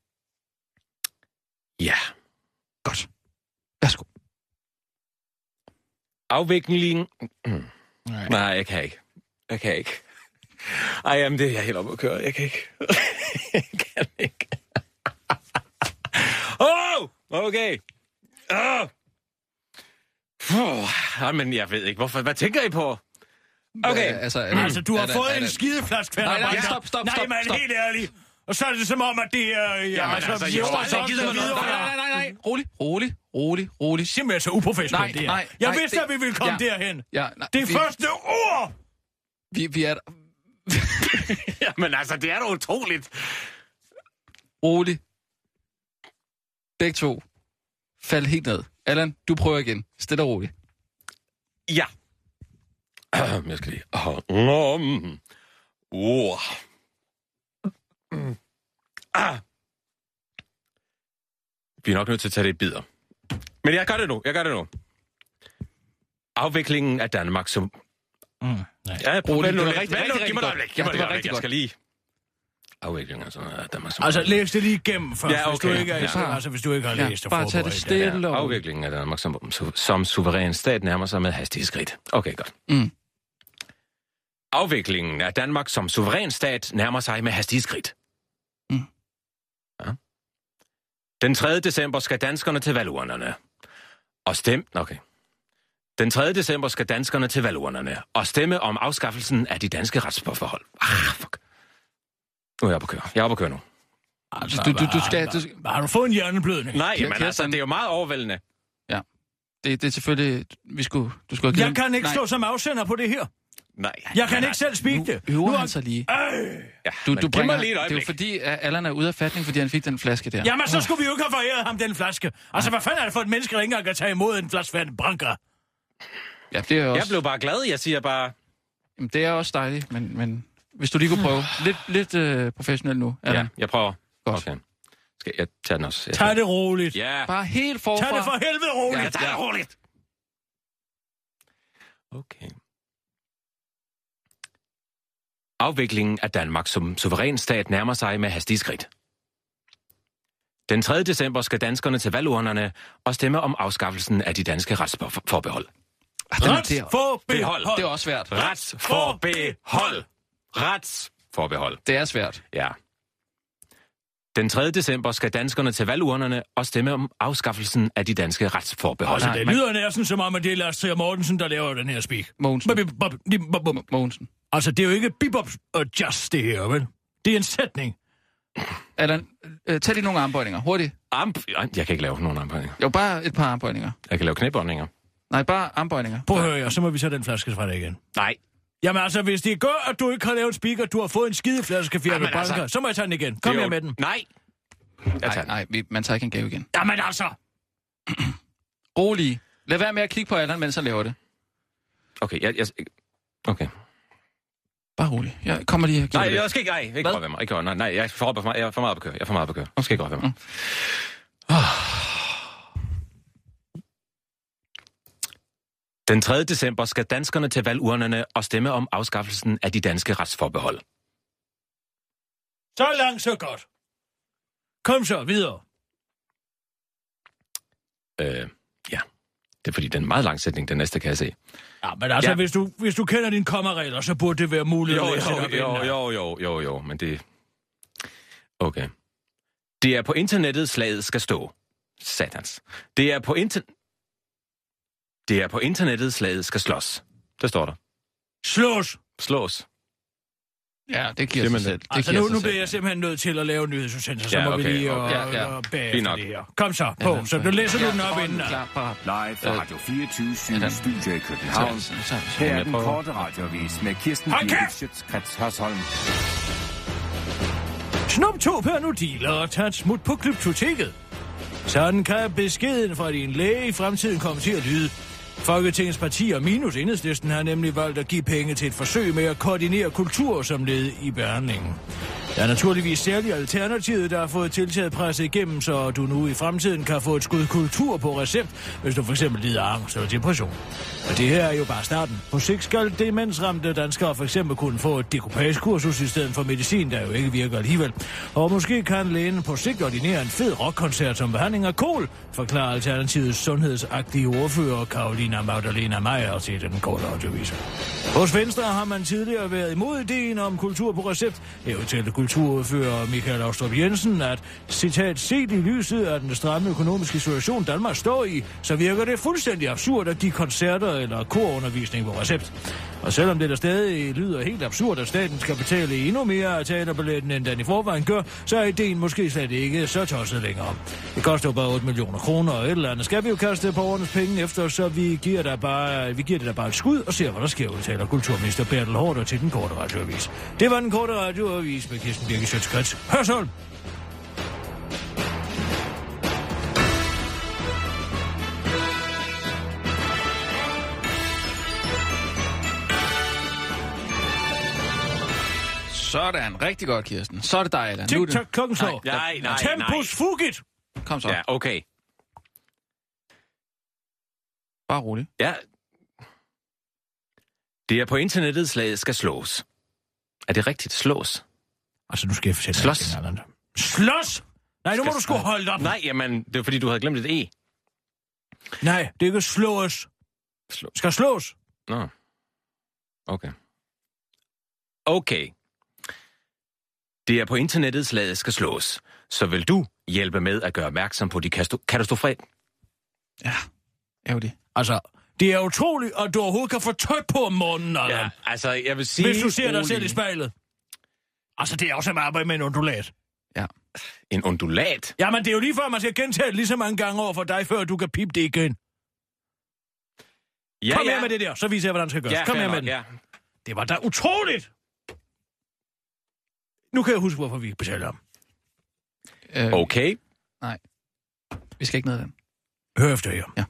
Speaker 12: Ja.
Speaker 4: Godt. Værsgo.
Speaker 12: Afvikling... Mm. Nej. Nej, jeg kan ikke. Jeg kan ikke. Ej, jamen, det er jeg helt op at køre. Jeg kan ikke. jeg kan ikke. Okay. Oh! Puh. men jeg ved ikke, hvorfor. Hvad tænker I på? Okay.
Speaker 4: Hva, altså,
Speaker 5: Mm. Altså, du har
Speaker 4: er
Speaker 5: fået
Speaker 4: er
Speaker 5: en skideflaske
Speaker 4: Nej, nej,
Speaker 5: kvanderbrændt.
Speaker 4: stop, stop,
Speaker 5: Nej,
Speaker 4: stop,
Speaker 5: men
Speaker 4: stop.
Speaker 5: helt ærligt. Og så er det som om, at det er... Ja,
Speaker 12: Jamen,
Speaker 5: altså,
Speaker 12: altså, jeg
Speaker 5: er også
Speaker 12: ikke og gider
Speaker 5: videre.
Speaker 4: Nej, nej, nej, nej. Rolig, rolig, rolig, rolig.
Speaker 5: Simpelthen så uprofessionelt, det her.
Speaker 4: nej,
Speaker 5: Jeg vidste,
Speaker 4: det-
Speaker 5: at vi ville komme
Speaker 4: Ja.
Speaker 5: derhen.
Speaker 4: Ja, nej,
Speaker 5: Det
Speaker 4: vi,
Speaker 5: første ord!
Speaker 4: Vi, vi er.
Speaker 12: Jamen, altså, det er da utroligt.
Speaker 4: rolig. Begge to. Fald helt ned. Allan, du prøver igen. Stille og roligt.
Speaker 12: Ja. Jeg skal lige... Oh. Ah. Vi er nok nødt til at tage det i bidder. Men jeg gør det nu. Jeg gør det nu. Afviklingen af Danmark som...
Speaker 5: Mm, nej.
Speaker 12: Ja, prøv,
Speaker 4: Rolig,
Speaker 12: nu
Speaker 4: det var rigtig,
Speaker 12: Vent nu,
Speaker 4: rigtig,
Speaker 12: giv mig et
Speaker 4: rigtig var
Speaker 12: øjeblik.
Speaker 4: rigtig
Speaker 12: Jeg
Speaker 4: godt.
Speaker 12: Skal lige... Afviklingen altså, af Danmark som...
Speaker 5: Altså, læs det lige igennem først,
Speaker 12: Ja,
Speaker 5: hvis, du
Speaker 12: okay.
Speaker 5: ikke er,
Speaker 12: Ja.
Speaker 5: altså, hvis du ikke har
Speaker 4: Ja,
Speaker 5: læst og
Speaker 4: bare tag det stille og roligt.
Speaker 12: Afviklingen af Danmark som, su- som suveræn stat nærmer sig med hastige skridt. Okay, godt.
Speaker 4: Mm.
Speaker 12: Afviklingen af Danmark som suveræn stat nærmer sig med hastige skridt.
Speaker 4: Mm.
Speaker 12: Ja. Den 3. december skal danskerne til valgurnerne. Og stemme... Okay. Den 3. december skal danskerne til valgurnerne og stemme om afskaffelsen af de danske retsforhold. Ah, fuck. Nu er jeg at køre. Jeg er at køre nu.
Speaker 5: Altså,
Speaker 4: Du, du, du skal... Du,
Speaker 5: Har du fået en hjerneblødning?
Speaker 12: Nej, men altså, det er jo meget overvældende.
Speaker 4: det, det er selvfølgelig... Vi skulle, du skulle have
Speaker 5: Jeg kan ikke stå som afsender på det her.
Speaker 12: Nej.
Speaker 5: Jeg kan
Speaker 12: men
Speaker 5: ikke selv speak det.
Speaker 4: Nu øver
Speaker 5: Nu er-
Speaker 4: han sig lige.
Speaker 5: Øh.
Speaker 12: Ja,
Speaker 4: Du, du bringer,
Speaker 12: mig lige et
Speaker 4: det er jo
Speaker 12: øjeblik.
Speaker 4: fordi, at Allan er ude af fatning, fordi han fik den flaske der.
Speaker 5: Jamen, så skulle vi jo ikke have foræret ham den flaske. Altså, hvad fanden er det for et menneske, der ikke engang kan tage imod en flaske vand branker?
Speaker 4: Ja, det er jo også,
Speaker 12: Jeg blev bare glad. Jeg siger bare...
Speaker 4: jamen, det er også dejligt, men, men hvis du lige kunne prøve. Lidt, lidt øh, professionel nu,
Speaker 12: Ja,
Speaker 4: Allan.
Speaker 12: jeg prøver.
Speaker 4: Godt.
Speaker 12: Okay. Skal jeg tage den også? Jeg
Speaker 5: Tag det roligt.
Speaker 12: Ja.
Speaker 4: Bare helt forfra.
Speaker 5: Tag det for helvede roligt.
Speaker 12: Ja, tag det roligt. Okay. Afviklingen af Danmark som suveræn stat nærmer sig med hastige skridt. Den 3. december skal danskerne til valgurnerne og stemme om afskaffelsen af de danske retsforbehold.
Speaker 4: Ah.
Speaker 5: Retsforbehold.
Speaker 4: Det er også svært.
Speaker 12: Retsforbehold. Retsforbehold.
Speaker 4: Det er svært.
Speaker 12: Ja. Den 3. december skal danskerne til valgurnerne og stemme om afskaffelsen af de danske retsforbehold.
Speaker 5: Altså, det
Speaker 4: man-
Speaker 5: lyder næsten som om, at det er Lars Trier Mortensen, der laver den her speak.
Speaker 4: Mogensen. Mogensen.
Speaker 5: Altså, det er jo ikke bebop og just det her, vel? Det er en sætning.
Speaker 4: Allan, øh, tag lige nogle armbøjninger. Hurtigt.
Speaker 12: Arm... Jeg kan ikke lave nogen armbøjninger.
Speaker 4: Jo, bare et par armbøjninger.
Speaker 12: Jeg kan lave knæbåndninger.
Speaker 4: Nej, bare armbøjninger.
Speaker 5: Prøv at høre, så må vi tage den flaske fra dig igen.
Speaker 12: Nej.
Speaker 5: Jamen altså, hvis det gør, at du ikke har lavet speaker, du har fået en skideflaske fjerde
Speaker 12: Jamen,
Speaker 5: banker,
Speaker 12: altså-
Speaker 5: så må jeg tage den igen. Kom
Speaker 12: er
Speaker 5: her
Speaker 12: jo-
Speaker 5: med den.
Speaker 12: Nej. Jeg tager
Speaker 4: Nej, nej, vi, man tager ikke en gave igen.
Speaker 5: Jamen altså!
Speaker 4: Rolig. Lad være med at kigge på Allan, mens han laver det.
Speaker 12: Okay, jeg... jeg okay.
Speaker 4: Bare rolig. Jeg kommer lige og
Speaker 12: Nej,
Speaker 4: det.
Speaker 12: jeg skal ikke... Nej, ikke røre ved mig. Ikke røre. Nej, nej, jeg er for, for, jeg er for meget på køre. Jeg er for meget på køre. Jeg skal ikke røre ved mig. Den 3. december skal danskerne til valgurnerne og stemme om afskaffelsen af de danske retsforbehold.
Speaker 5: Så langt, så godt. Kom så, videre.
Speaker 12: Øh, ja. Det er fordi, det er en meget lang sætning, den næste kan jeg se.
Speaker 5: Ja, men altså,
Speaker 12: Ja.
Speaker 5: hvis, du, hvis du kender dine kommaregler, så burde det være muligt
Speaker 12: Jo,
Speaker 5: at læse
Speaker 12: jo, jo, jo, jo, jo, jo, men det... Okay. Det er på internettet, slaget skal stå. Satans. Det er på inter... Det er på internettet, slaget skal slås. Det står der.
Speaker 5: Slås!
Speaker 12: Slås.
Speaker 4: Ja, det giver sig
Speaker 12: Simpelthen.
Speaker 4: selv. Det
Speaker 5: Altså,
Speaker 4: giver
Speaker 5: nu,
Speaker 4: sig
Speaker 5: nu
Speaker 4: selv.
Speaker 5: bliver jeg simpelthen nødt til at lave nyhedsudsendelse, så
Speaker 12: Ja,
Speaker 5: må vi
Speaker 12: okay,
Speaker 5: lige
Speaker 12: okay.
Speaker 5: og,
Speaker 4: Ja, ja.
Speaker 5: og bage det her. Kom så, på,
Speaker 4: Ja,
Speaker 5: så du læser du den op
Speaker 4: Ja,
Speaker 5: inden.
Speaker 4: Klar.
Speaker 6: Live fra
Speaker 4: Øh,
Speaker 6: Radio 24 7
Speaker 4: ja.
Speaker 6: Studio i København.
Speaker 4: Så- så- så-
Speaker 6: Her er
Speaker 12: jeg
Speaker 6: den korte radiovis med Kirsten! Schøtzgrads Hørsholm.
Speaker 5: Snup to Panodiler og tag et smut på kryptoteket. Sådan kan beskeden fra din læge i fremtiden komme til at lyde. Folketingets partier minus enhedslisten har nemlig valgt at give penge til et forsøg med at koordinere kultur som led i behandlingen. Der er naturligvis særligt alternativet, der har fået tiltaget presset igennem, så du nu i fremtiden kan få et skud kultur på recept, hvis du for eksempel lider af angst eller depression. Og det her er jo bare starten. På sigt skal demensramte danskere for eksempel kunne få et dekopagekursus i stedet for medicin, der jo ikke virker alligevel. Og måske kan lægen på sigt ordinere en fed rockkoncert som behandling af kol, forklarer Alternativets sundhedsagtige ordfører Karolina Magdalena Meyer til den korte radioviser. Hos Venstre har man tidligere været imod ideen om kultur på recept. Her udtalte kulturfører Michael Austrup Jensen, at citat, set i lyset af den stramme økonomiske situation Danmark står i, så virker det fuldstændig absurd at de koncerter eller korundervisning på recept. Og selvom det der stadig lyder helt absurd, at staten skal betale endnu mere af teaterbilletten, end den i forvejen gør, så er ideen måske slet ikke så tosset længere. Det koster jo bare 8 millioner kroner, og et eller andet skal vi jo kaste borgernes penge efter, så vi giver, der bare, vi giver det der bare et skud og ser, hvad der sker, udtaler kulturminister Bertel Hårder til den korte radioavis. Det var den korte radioavis med Kirsten Birgit Sjøtskrets. Hørsholm!
Speaker 4: Sådan, rigtig godt, Kirsten. Så er det dig, Allan.
Speaker 5: Tik-tak, klokken slår.
Speaker 12: Nej, nej,
Speaker 5: Tempus fugit!
Speaker 4: Kom så.
Speaker 12: Ja, okay.
Speaker 4: Bare rolig.
Speaker 12: Ja. Det er på internettet, slaget skal slås. Er det rigtigt? Slås?
Speaker 5: Altså, nu skal jeg fortælle
Speaker 12: Slås.
Speaker 5: dig. Slås! Nej, nu må du sgu holde op.
Speaker 12: Nej, jamen, det er fordi, du havde glemt et E.
Speaker 5: Nej, det er ikke slås.
Speaker 12: Slå.
Speaker 5: Skal slås.
Speaker 12: Nå. Okay. Okay. Det er på internettet, slaget skal slås. Så vil du hjælpe med at gøre opmærksom på de kasto- katastrofe...
Speaker 4: Ja, er jo det.
Speaker 5: Altså, det er utroligt, at du overhovedet kan få tøj på om morgenen, Allan.
Speaker 12: Ja, altså, jeg vil sige...
Speaker 5: Hvis du ser dig
Speaker 12: rolig.
Speaker 5: selv i spejlet. Altså, det er også at arbejde med en undulat.
Speaker 4: Ja.
Speaker 12: En undulat?
Speaker 5: Jamen, det er jo lige før, man skal gentage det lige så mange gange over for dig, før du kan pipe det igen.
Speaker 12: Ja,
Speaker 5: Kom
Speaker 12: ja.
Speaker 5: her med det der, så viser jeg, hvordan det skal gøres.
Speaker 12: Ja,
Speaker 5: Kom her med
Speaker 12: nok,
Speaker 5: den.
Speaker 12: ja.
Speaker 5: Det var da utroligt! Nu kan jeg huske, hvorfor vi ikke betaler ham.
Speaker 4: Øh,
Speaker 12: Okay.
Speaker 4: Vi skal ikke ned ad den.
Speaker 5: Hør efter her.
Speaker 4: Ja.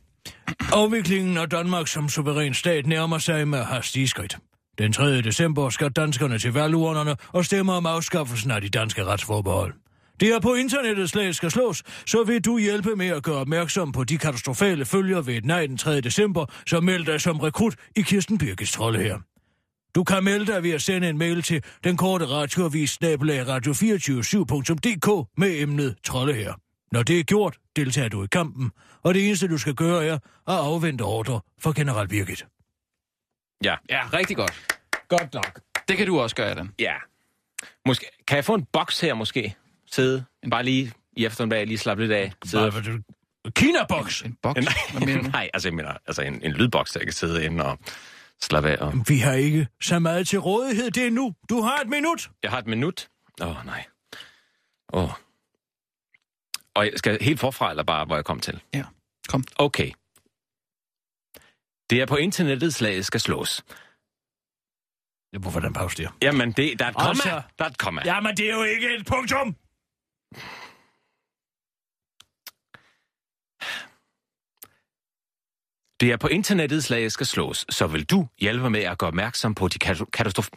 Speaker 5: Afviklingen af Danmark som suveræn stat nærmer sig med hastige skridt. Den 3. december skal danskerne til valgurnerne og stemme om afskaffelsen af de danske retsforbehold. Det er på internettet slag skal slås, så vil du hjælpe med at gøre opmærksom på de katastrofale følger ved et nej den 3. december, så meld dig som rekrut i Kirsten Birgits trolde her. Du kan melde dig ved at sende en mail til den korte radioavis snabelag radio247.dk med emnet trolde her. Når det er gjort, deltager du i kampen, og det eneste du skal gøre er at afvente ordre for general Birgit.
Speaker 12: Ja.
Speaker 4: Ja, rigtig godt.
Speaker 12: Godt nok.
Speaker 4: Det kan du også gøre, Allan.
Speaker 12: Ja. Måske, kan jeg få en boks her måske? Sidde. Bare lige i eftermiddag, lige slappe lidt af. Sidde.
Speaker 5: Hvad, du- Kina-boks!
Speaker 4: En boks?
Speaker 12: Nej,
Speaker 4: du?
Speaker 12: nej, altså jeg mener, altså en, en lydboks, der jeg kan sidde inde og slappe af. Og...
Speaker 5: Vi har ikke så meget til rådighed, det er nu. Du har et minut.
Speaker 12: Jeg har et minut. Åh, oh, nej. Åh. Oh. Og jeg skal helt forfra, eller bare, hvor jeg kom til?
Speaker 4: Ja, kom.
Speaker 12: Okay. Det er på internettet, slaget skal slås.
Speaker 5: Hvorfor den pause der?
Speaker 12: Jamen, det, der er et komma.
Speaker 5: Altså-
Speaker 12: Der er et komma.
Speaker 5: Jamen, det er jo ikke et punktum.
Speaker 12: Det er på internettet, slaget skal slås, så vil du hjælpe med at gøre opmærksom på de katastrofer...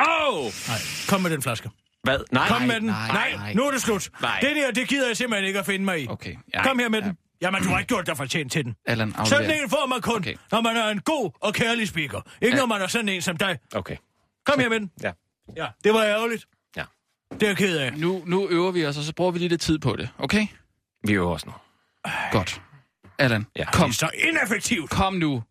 Speaker 12: Åh! Oh!
Speaker 5: Nej, kom med den flaske.
Speaker 12: Hvad? Nej,
Speaker 5: Kom med den.
Speaker 4: nej,
Speaker 5: Nej,
Speaker 4: nej.
Speaker 5: nu er det slut.
Speaker 12: Nej.
Speaker 5: Det der, det gider jeg simpelthen ikke at finde mig i.
Speaker 4: Okay.
Speaker 5: Kom her med
Speaker 4: ja.
Speaker 5: den. Jamen, du har ikke gjort dig fortjent til den.
Speaker 4: Allan, aflever.
Speaker 5: Sådan en får man kun,
Speaker 4: Okay.
Speaker 5: når man er en god og kærlig speaker. Ikke
Speaker 4: Ja.
Speaker 5: når man er sådan en som dig.
Speaker 12: Okay.
Speaker 5: Kom her med den.
Speaker 12: Ja.
Speaker 5: Ja, det var ærgerligt.
Speaker 12: Ja.
Speaker 5: Det er jeg ked af.
Speaker 4: Nu, nu øver vi os, og så bruger vi lige lidt tid på det, okay?
Speaker 12: Vi øver os nu.
Speaker 4: Godt. Allan,
Speaker 12: Ja.
Speaker 4: kom.
Speaker 5: Det er så ineffektivt.
Speaker 4: Kom nu.